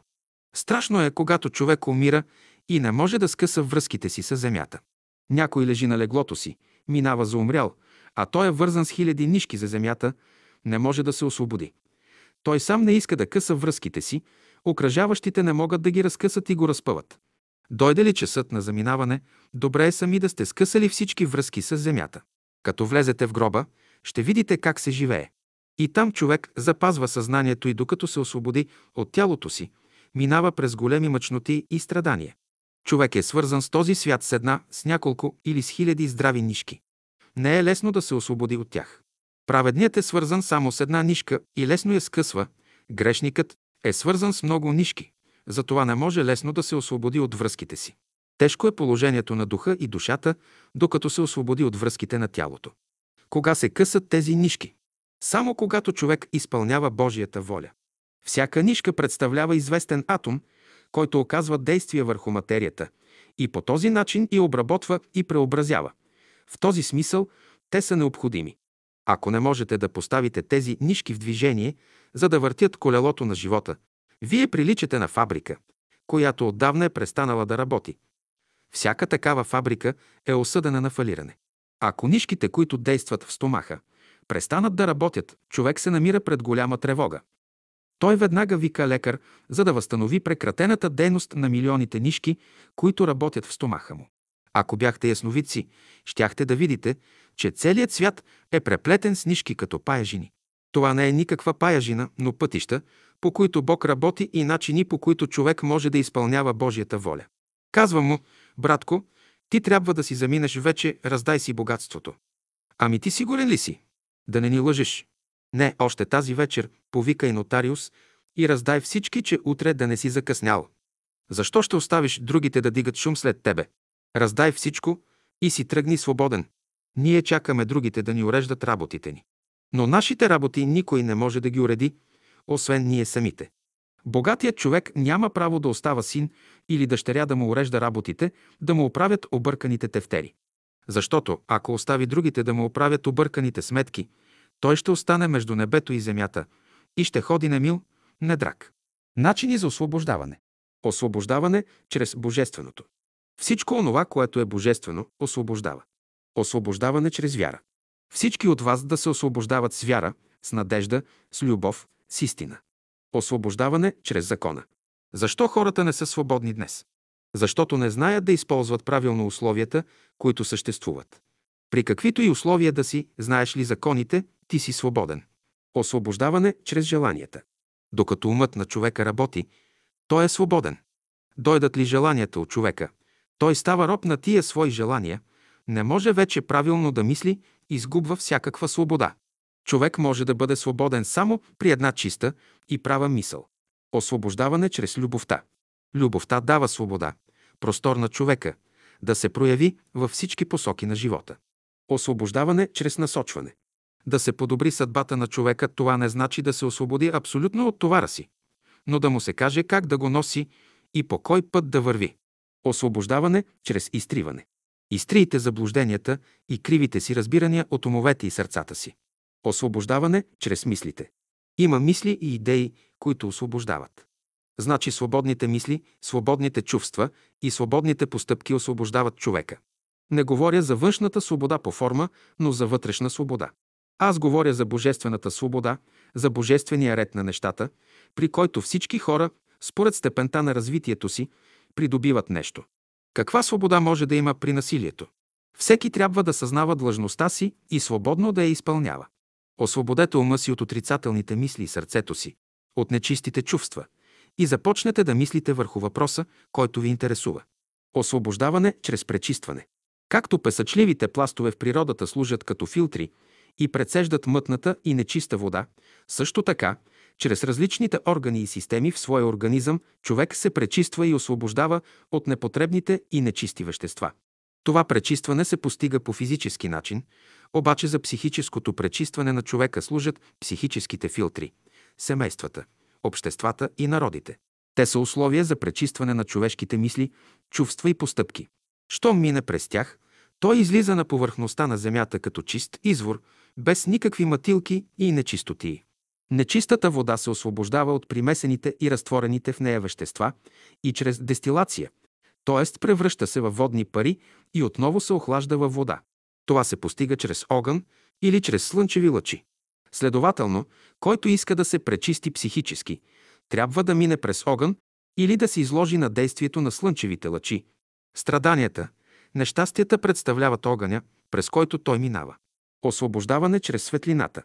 Страшно е, когато човек умира и не може да скъса връзките си с земята. Някой лежи на леглото си, минава за умрял, а той е вързан с хиляди нишки за земята, не може да се освободи. Той сам не иска да къса връзките си, окръжаващите не могат да ги разкъсат и го разпъват. Дойде ли часът на заминаване, добре е сами да сте скъсали всички връзки с земята. Като влезете в гроба, ще видите как се живее. И там човек запазва съзнанието и докато се освободи от тялото си, минава през големи мъчноти и страдания. Човек е свързан с този свят с една, с няколко или с хиляди здрави нишки. Не е лесно да се освободи от тях. Праведният е свързан само с една нишка и лесно я скъсва. Грешникът е свързан с много нишки, затова не може лесно да се освободи от връзките си. Тежко е положението на духа и душата, докато се освободи от връзките на тялото. Кога се късат тези нишки? Само когато човек изпълнява Божията воля. Всяка нишка представлява известен атом, който оказва действие върху материята и по този начин и обработва и преобразява. В този смисъл те са необходими. Ако не можете да поставите тези нишки в движение, за да въртят колелото на живота, вие приличате на фабрика, която отдавна е престанала да работи. Всяка такава фабрика е осъдена на фалиране. Ако нишките, които действат в стомаха, престанат да работят, човек се намира пред голяма тревога. Той веднага вика лекар, за да възстанови прекратената дейност на милионите нишки, които работят в стомаха му. Ако бяхте ясновидци, щяхте да видите, че целият свят е преплетен с нишки като паяжини. Това не е никаква паяжина, но пътища, по които Бог работи и начини, по които човек може да изпълнява Божията воля. Казвам му, братко, ти трябва да си заминеш вече, раздай си богатството. Ами ти сигурен ли си? Да не ни лъжеш. Не, още тази вечер повикай нотариус и раздай всички, че утре да не си закъснял. Защо ще оставиш другите да дигат шум след тебе? Раздай всичко и си тръгни свободен. Ние чакаме другите да ни уреждат работите ни. Но нашите работи никой не може да ги уреди, освен ние самите. Богатият човек няма право да остава син или дъщеря да му урежда работите, да му оправят обърканите тефтери. Защото, ако остави другите да му оправят обърканите сметки, той ще остане между небето и земята и ще ходи немил, недрак. Начини за освобождаване. Освобождаване чрез Божественото. Всичко онова, което е божествено, освобождава. Освобождаване чрез вяра. Всички от вас да се освобождават с вяра, с надежда, с любов, с истина. Освобождаване чрез закона. Защо хората не са свободни днес? Защото не знаят да използват правилно условията, които съществуват. При каквито и условия да си, знаеш ли законите, ти си свободен. Освобождаване чрез желанията. Докато умът на човека работи, той е свободен. Дойдат ли желанията от човека, той става роб на тия свои желания, не може вече правилно да мисли, изгубва всякаква свобода. Човек може да бъде свободен само при една чиста и права мисъл. Освобождаване чрез любовта. Любовта дава свобода, простор на човека, да се прояви във всички посоки на живота. Освобождаване чрез насочване. Да се подобри съдбата на човека, това не значи да се освободи абсолютно от товара си, но да му се каже как да го носи и по кой път да върви. Освобождаване чрез изтриване. Изтриите заблужденията и кривите си разбирания от умовете и сърцата си. Освобождаване чрез мислите. Има мисли и идеи, които освобождават. Значи свободните мисли, свободните чувства и свободните постъпки освобождават човека. Не говоря за външната свобода по форма, но за вътрешна свобода. Аз говоря за божествената свобода, за божествения ред на нещата, при който всички хора, според степента на развитието си, придобиват нещо. Каква свобода може да има при насилието? Всеки трябва да съзнава длъжността си и свободно да я изпълнява. Освободете ума си от отрицателните мисли и сърцето си, от нечистите чувства и започнете да мислите върху въпроса, който ви интересува. Освобождаване чрез пречистване. Както песъчливите пластове в природата служат като филтри и прецеждат мътната и нечиста вода, също така, чрез различните органи и системи в своя организъм човек се пречиства и освобождава от непотребните и нечисти вещества. Това пречистване се постига по физически начин, обаче за психическото пречистване на човека служат психическите филтри, семействата, обществата и народите. Те са условия за пречистване на човешките мисли, чувства и постъпки. Щом мине през тях, той излиза на повърхността на земята като чист извор, без никакви матилки и нечистотии. Нечистата вода се освобождава от примесените и разтворените в нея вещества и чрез дестилация, т.е. превръща се във водни пари и отново се охлажда във вода. Това се постига чрез огън или чрез слънчеви лъчи. Следователно, който иска да се пречисти психически, трябва да мине през огън или да се изложи на действието на слънчевите лъчи. Страданията, нещастията представляват огъня, през който той минава. Освобождаване чрез светлината.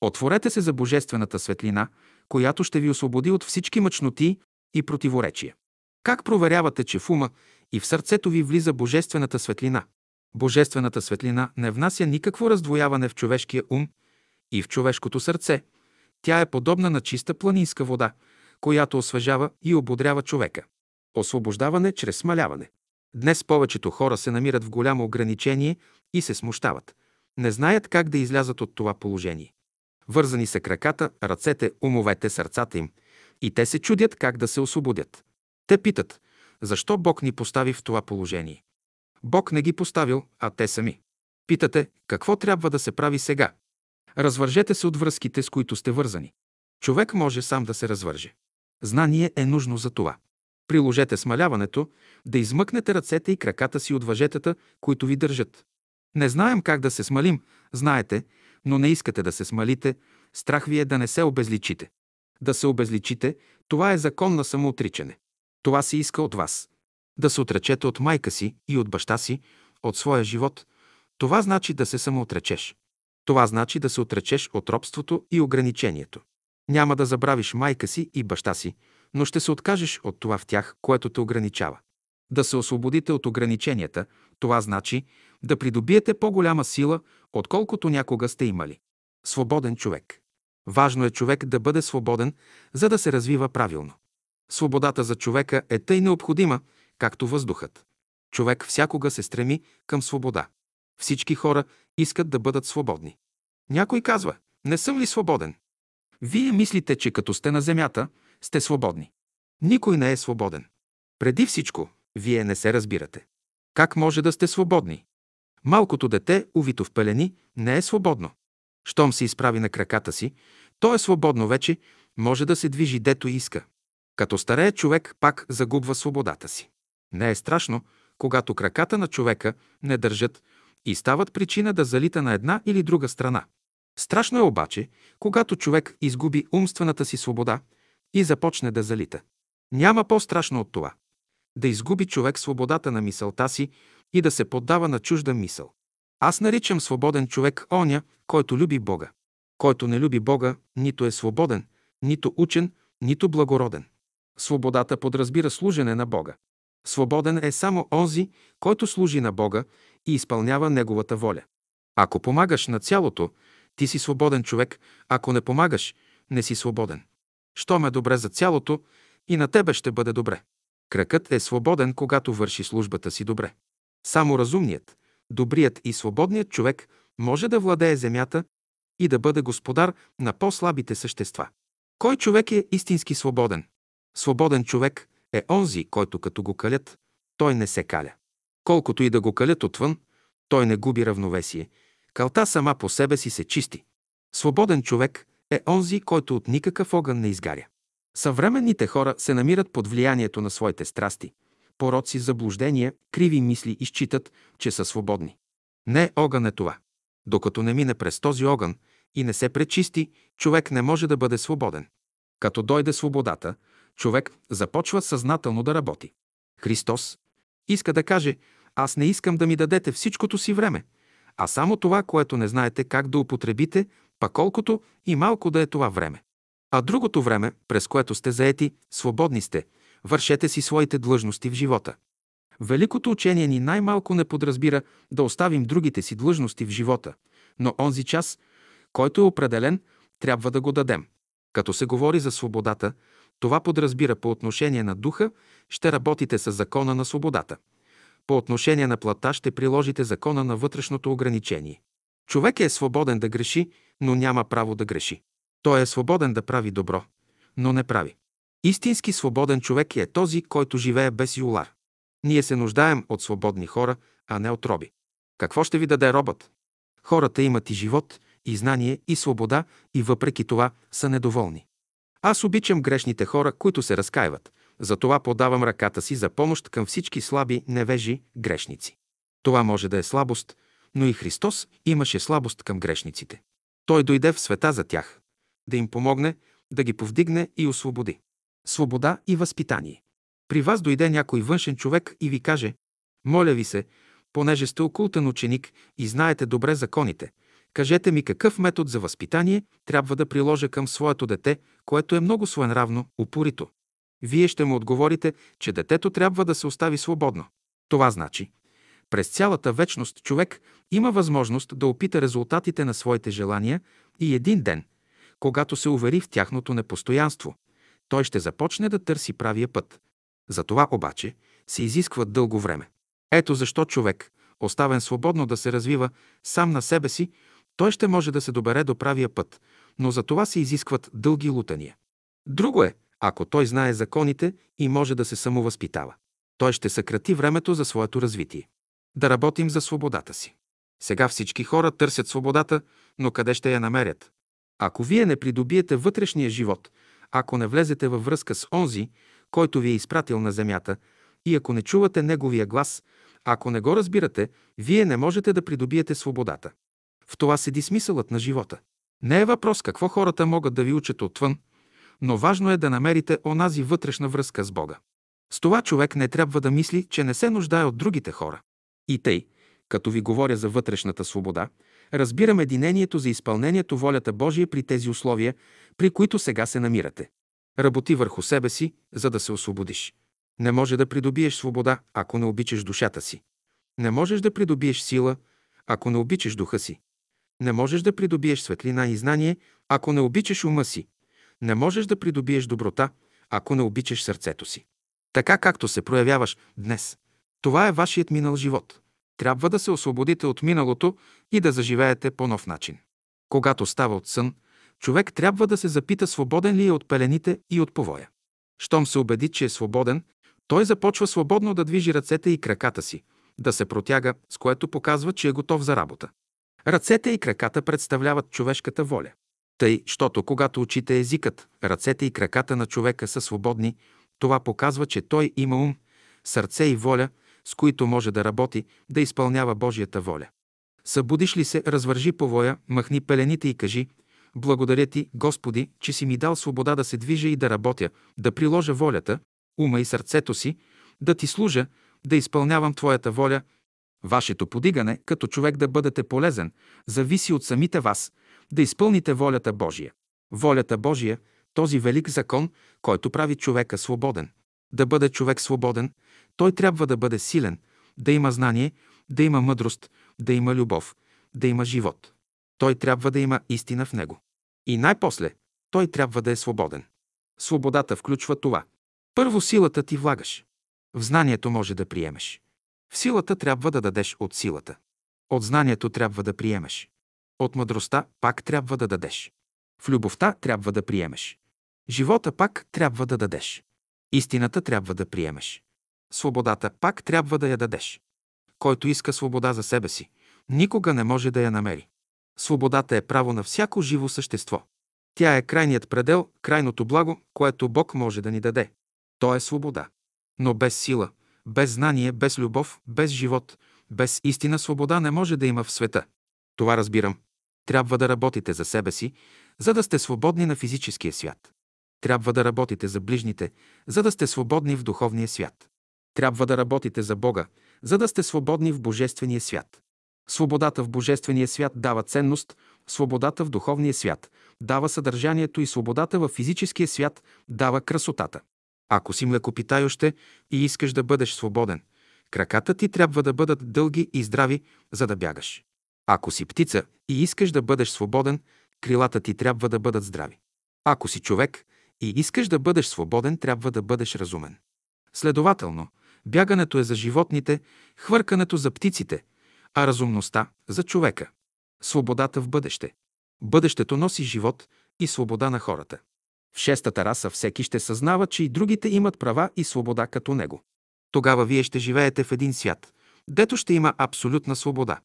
Отворете се за божествената светлина, която ще ви освободи от всички мъчноти и противоречия. Как проверявате, че в ума и в сърцето ви влиза божествената светлина? Божествената светлина не внася никакво раздвояване в човешкия ум и в човешкото сърце. Тя е подобна на чиста планинска вода, която освежава и ободрява човека. Освобождаване чрез смаляване. Днес повечето хора се намират в голямо ограничение и се смущават. Не знаят как да излязат от това положение. Вързани са краката, ръцете, умовете, сърцата им и те се чудят как да се освободят. Те питат, защо Бог ни постави в това положение? Бог не ги поставил, а те сами. Питате, какво трябва да се прави сега? Развържете се от връзките, с които сте вързани. Човек може сам да се развърже. Знание е нужно за това. Приложете смаляването, да измъкнете ръцете и краката си от въжетата, които ви държат. Не знаем как да се смалим, знаете, но не искате да се смалите, страх ви е да не се обезличите. Да се обезличите, това е закон на самоотричане. Това се иска от вас. Да се отречете от майка си и от баща си, от своя живот. Това значи да се самоотречеш. Това значи да се отречеш от робството и ограничението. Няма да забравиш майка си и баща си, но ще се откажеш от това в тях, което те ограничава. Да се освободите от ограниченията, това значи да придобиете по-голяма сила, отколкото някога сте имали. Свободен човек. Важно е човек да бъде свободен, за да се развива правилно. Свободата за човека е тъй необходима, както въздухът. Човек всякога се стреми към свобода. Всички хора искат да бъдат свободни. Някой казва, не съм ли свободен? Вие мислите, че като сте на земята, сте свободни. Никой не е свободен. Преди всичко, вие не се разбирате. Как може да сте свободни? Малкото дете, увито в пелени, не е свободно. Щом се изправи на краката си, то е свободно вече, може да се движи дето иска. Като старее човек пак загубва свободата си. Не е страшно, когато краката на човека не държат и стават причина да залита на една или друга страна. Страшно е обаче, когато човек изгуби умствената си свобода и започне да залита. Няма по-страшно от това. Да изгуби човек свободата на мисълта си и да се поддава на чужда мисъл. Аз наричам свободен човек оня, който люби Бога. Който не люби Бога, нито е свободен, нито учен, нито благороден. Свободата подразбира служене на Бога. Свободен е само онзи, който служи на Бога и изпълнява Неговата воля. Ако помагаш на цялото, ти си свободен човек, ако не помагаш, не си свободен. Щом е добре за цялото, и на тебе ще бъде добре. Кракът е свободен, когато върши службата си добре. Само разумният, добрият и свободният човек може да владее земята и да бъде господар на по-слабите същества. Кой човек е истински свободен? Свободен човек е онзи, който като го калят, той не се каля. Колкото и да го калят отвън, той не губи равновесие. Калта сама по себе си се чисти. Свободен човек е онзи, който от никакъв огън не изгаря. Съвременните хора се намират под влиянието на своите страсти, пороци, заблуждения, криви мисли и считат, че са свободни. Не огън е това. Докато не мине през този огън и не се пречисти, човек не може да бъде свободен. Като дойде свободата, човек започва съзнателно да работи. Христос иска да каже, аз не искам да ми дадете всичкото си време, а само това, което не знаете как да употребите, па колкото и малко да е това време. А другото време, през което сте заети, свободни сте, вършете си своите длъжности в живота. Великото учение ни най-малко не подразбира да оставим другите си длъжности в живота, но онзи час, който е определен, трябва да го дадем. Като се говори за свободата, това подразбира по отношение на духа, ще работите с закона на свободата. По отношение на плата ще приложите закона на вътрешното ограничение. Човек е свободен да греши, но няма право да греши. Той е свободен да прави добро, но не прави. Истински свободен човек е този, който живее без юлар. Ние се нуждаем от свободни хора, а не от роби. Какво ще ви даде робът? Хората имат и живот, и знание, и свобода, и въпреки това са недоволни. Аз обичам грешните хора, които се разкаиват. Затова подавам ръката си за помощ към всички слаби, невежи, грешници. Това може да е слабост, но и Христос имаше слабост към грешниците. Той дойде в света за тях, да им помогне, да ги повдигне и освободи. Свобода и възпитание. При вас дойде някой външен човек и ви каже, моля ви се, понеже сте окултен ученик и знаете добре законите, кажете ми какъв метод за възпитание трябва да приложа към своето дете, което е много своенравно, упорито. Вие ще му отговорите, че детето трябва да се остави свободно. Това значи, през цялата вечност човек има възможност да опита резултатите на своите желания и един ден, когато се увери в тяхното непостоянство, той ще започне да търси правия път. За това обаче се изисква дълго време. Ето защо човек, оставен свободно да се развива сам на себе си, той ще може да се добере до правия път, но за това се изискват дълги лутания. Друго е, ако той знае законите и може да се самовъзпитава. Той ще съкрати времето за своето развитие. Да работим за свободата си. Сега всички хора търсят свободата, но къде ще я намерят? Ако вие не придобиете вътрешния живот, ако не влезете във връзка с онзи, който ви е изпратил на земята, и ако не чувате неговия глас, ако не го разбирате, вие не можете да придобиете свободата. В това седи смисълът на живота. Не е въпрос какво хората могат да ви учат отвън, но важно е да намерите онази вътрешна връзка с Бога. С това човек не трябва да мисли, че не се нуждае от другите хора. И тъй, като ви говоря за вътрешната свобода, разбирам единението за изпълнението волята Божия при тези условия, при които сега се намирате. Работи върху себе си, за да се освободиш. Не може да придобиеш свобода, ако не обичаш душата си. Не можеш да придобиеш сила, ако не обичаш духа си. Не можеш да придобиеш светлина и знание, ако не обичаш ума си. Не можеш да придобиеш доброта, ако не обичаш сърцето си. Така както се проявяваш днес. Това е вашият минал живот. Трябва да се освободите от миналото и да заживеете по нов начин. Когато става от сън, човек трябва да се запита свободен ли е от пелените и от повоя. Щом се убеди, че е свободен, той започва свободно да движи ръцете и краката си, да се протяга, с което показва, че е готов за работа. Ръцете и краката представляват човешката воля. Тъй, щото когато учите езикът, ръцете и краката на човека са свободни, това показва, че той има ум, сърце и воля, с които може да работи, да изпълнява Божията воля. Събудиш ли се, развържи повоя, махни пелените и кажи «Благодаря ти, Господи, че си ми дал свобода да се движа и да работя, да приложа волята, ума и сърцето си, да ти служа, да изпълнявам Твоята воля. Вашето подигане, като човек да бъдете полезен, зависи от самите вас, да изпълните волята Божия. Волята Божия, този велик закон, който прави човека свободен. Да бъде човек свободен, той трябва да бъде силен, да има знание, да има мъдрост, да има любов, да има живот. Той трябва да има истина в него. И най-после, той трябва да е свободен. Свободата включва това. Първо силата ти влагаш. В знанието може да приемеш. В силата трябва да дадеш от силата. От знанието трябва да приемеш. От мъдростта пак трябва да дадеш. В любовта трябва да приемеш. Живота пак трябва да дадеш. Истината трябва да приемеш. Свободата пак трябва да я дадеш. Който иска свобода за себе си, никога не може да я намери. Свободата е право на всяко живо същество. Тя е крайният предел, крайното благо, което Бог може да ни даде. То е свобода. Но без сила, без знание, без любов, без живот, без истина свобода не може да има в света. Това разбирам. Трябва да работите за себе си, за да сте свободни на физическия свят. Трябва да работите за ближните, за да сте свободни в духовния свят. Трябва да работите за Бога, за да сте свободни в Божествения свят. Свободата в Божествения свят дава ценност, свободата в духовния свят дава съдържанието и свободата в физическия свят дава красотата. Ако си млекопитающ и искаш да бъдеш свободен, краката ти трябва да бъдат дълги и здрави, за да бягаш. Ако си птица и искаш да бъдеш свободен, Крилата ти трябва да бъдат здрави. Ако си човек и искаш да бъдеш свободен, трябва да бъдеш разумен. Следователно, бягането е за животните, хвъркането за птиците, а разумността за човека. Свободата в бъдеще. Бъдещето носи живот и свобода на хората. В шестата раса всеки ще съзнава, че и другите имат права и свобода като него. Тогава вие ще живеете в един свят, дето ще има абсолютна свобода.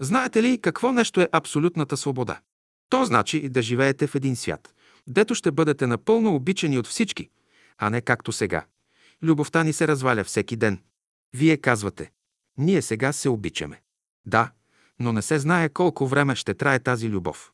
Знаете ли какво нещо е абсолютната свобода? То значи да живеете в един свят, дето ще бъдете напълно обичани от всички, а не както сега. Любовта ни се разваля всеки ден. Вие казвате, ние сега се обичаме. Да, но не се знае колко време ще трае тази любов.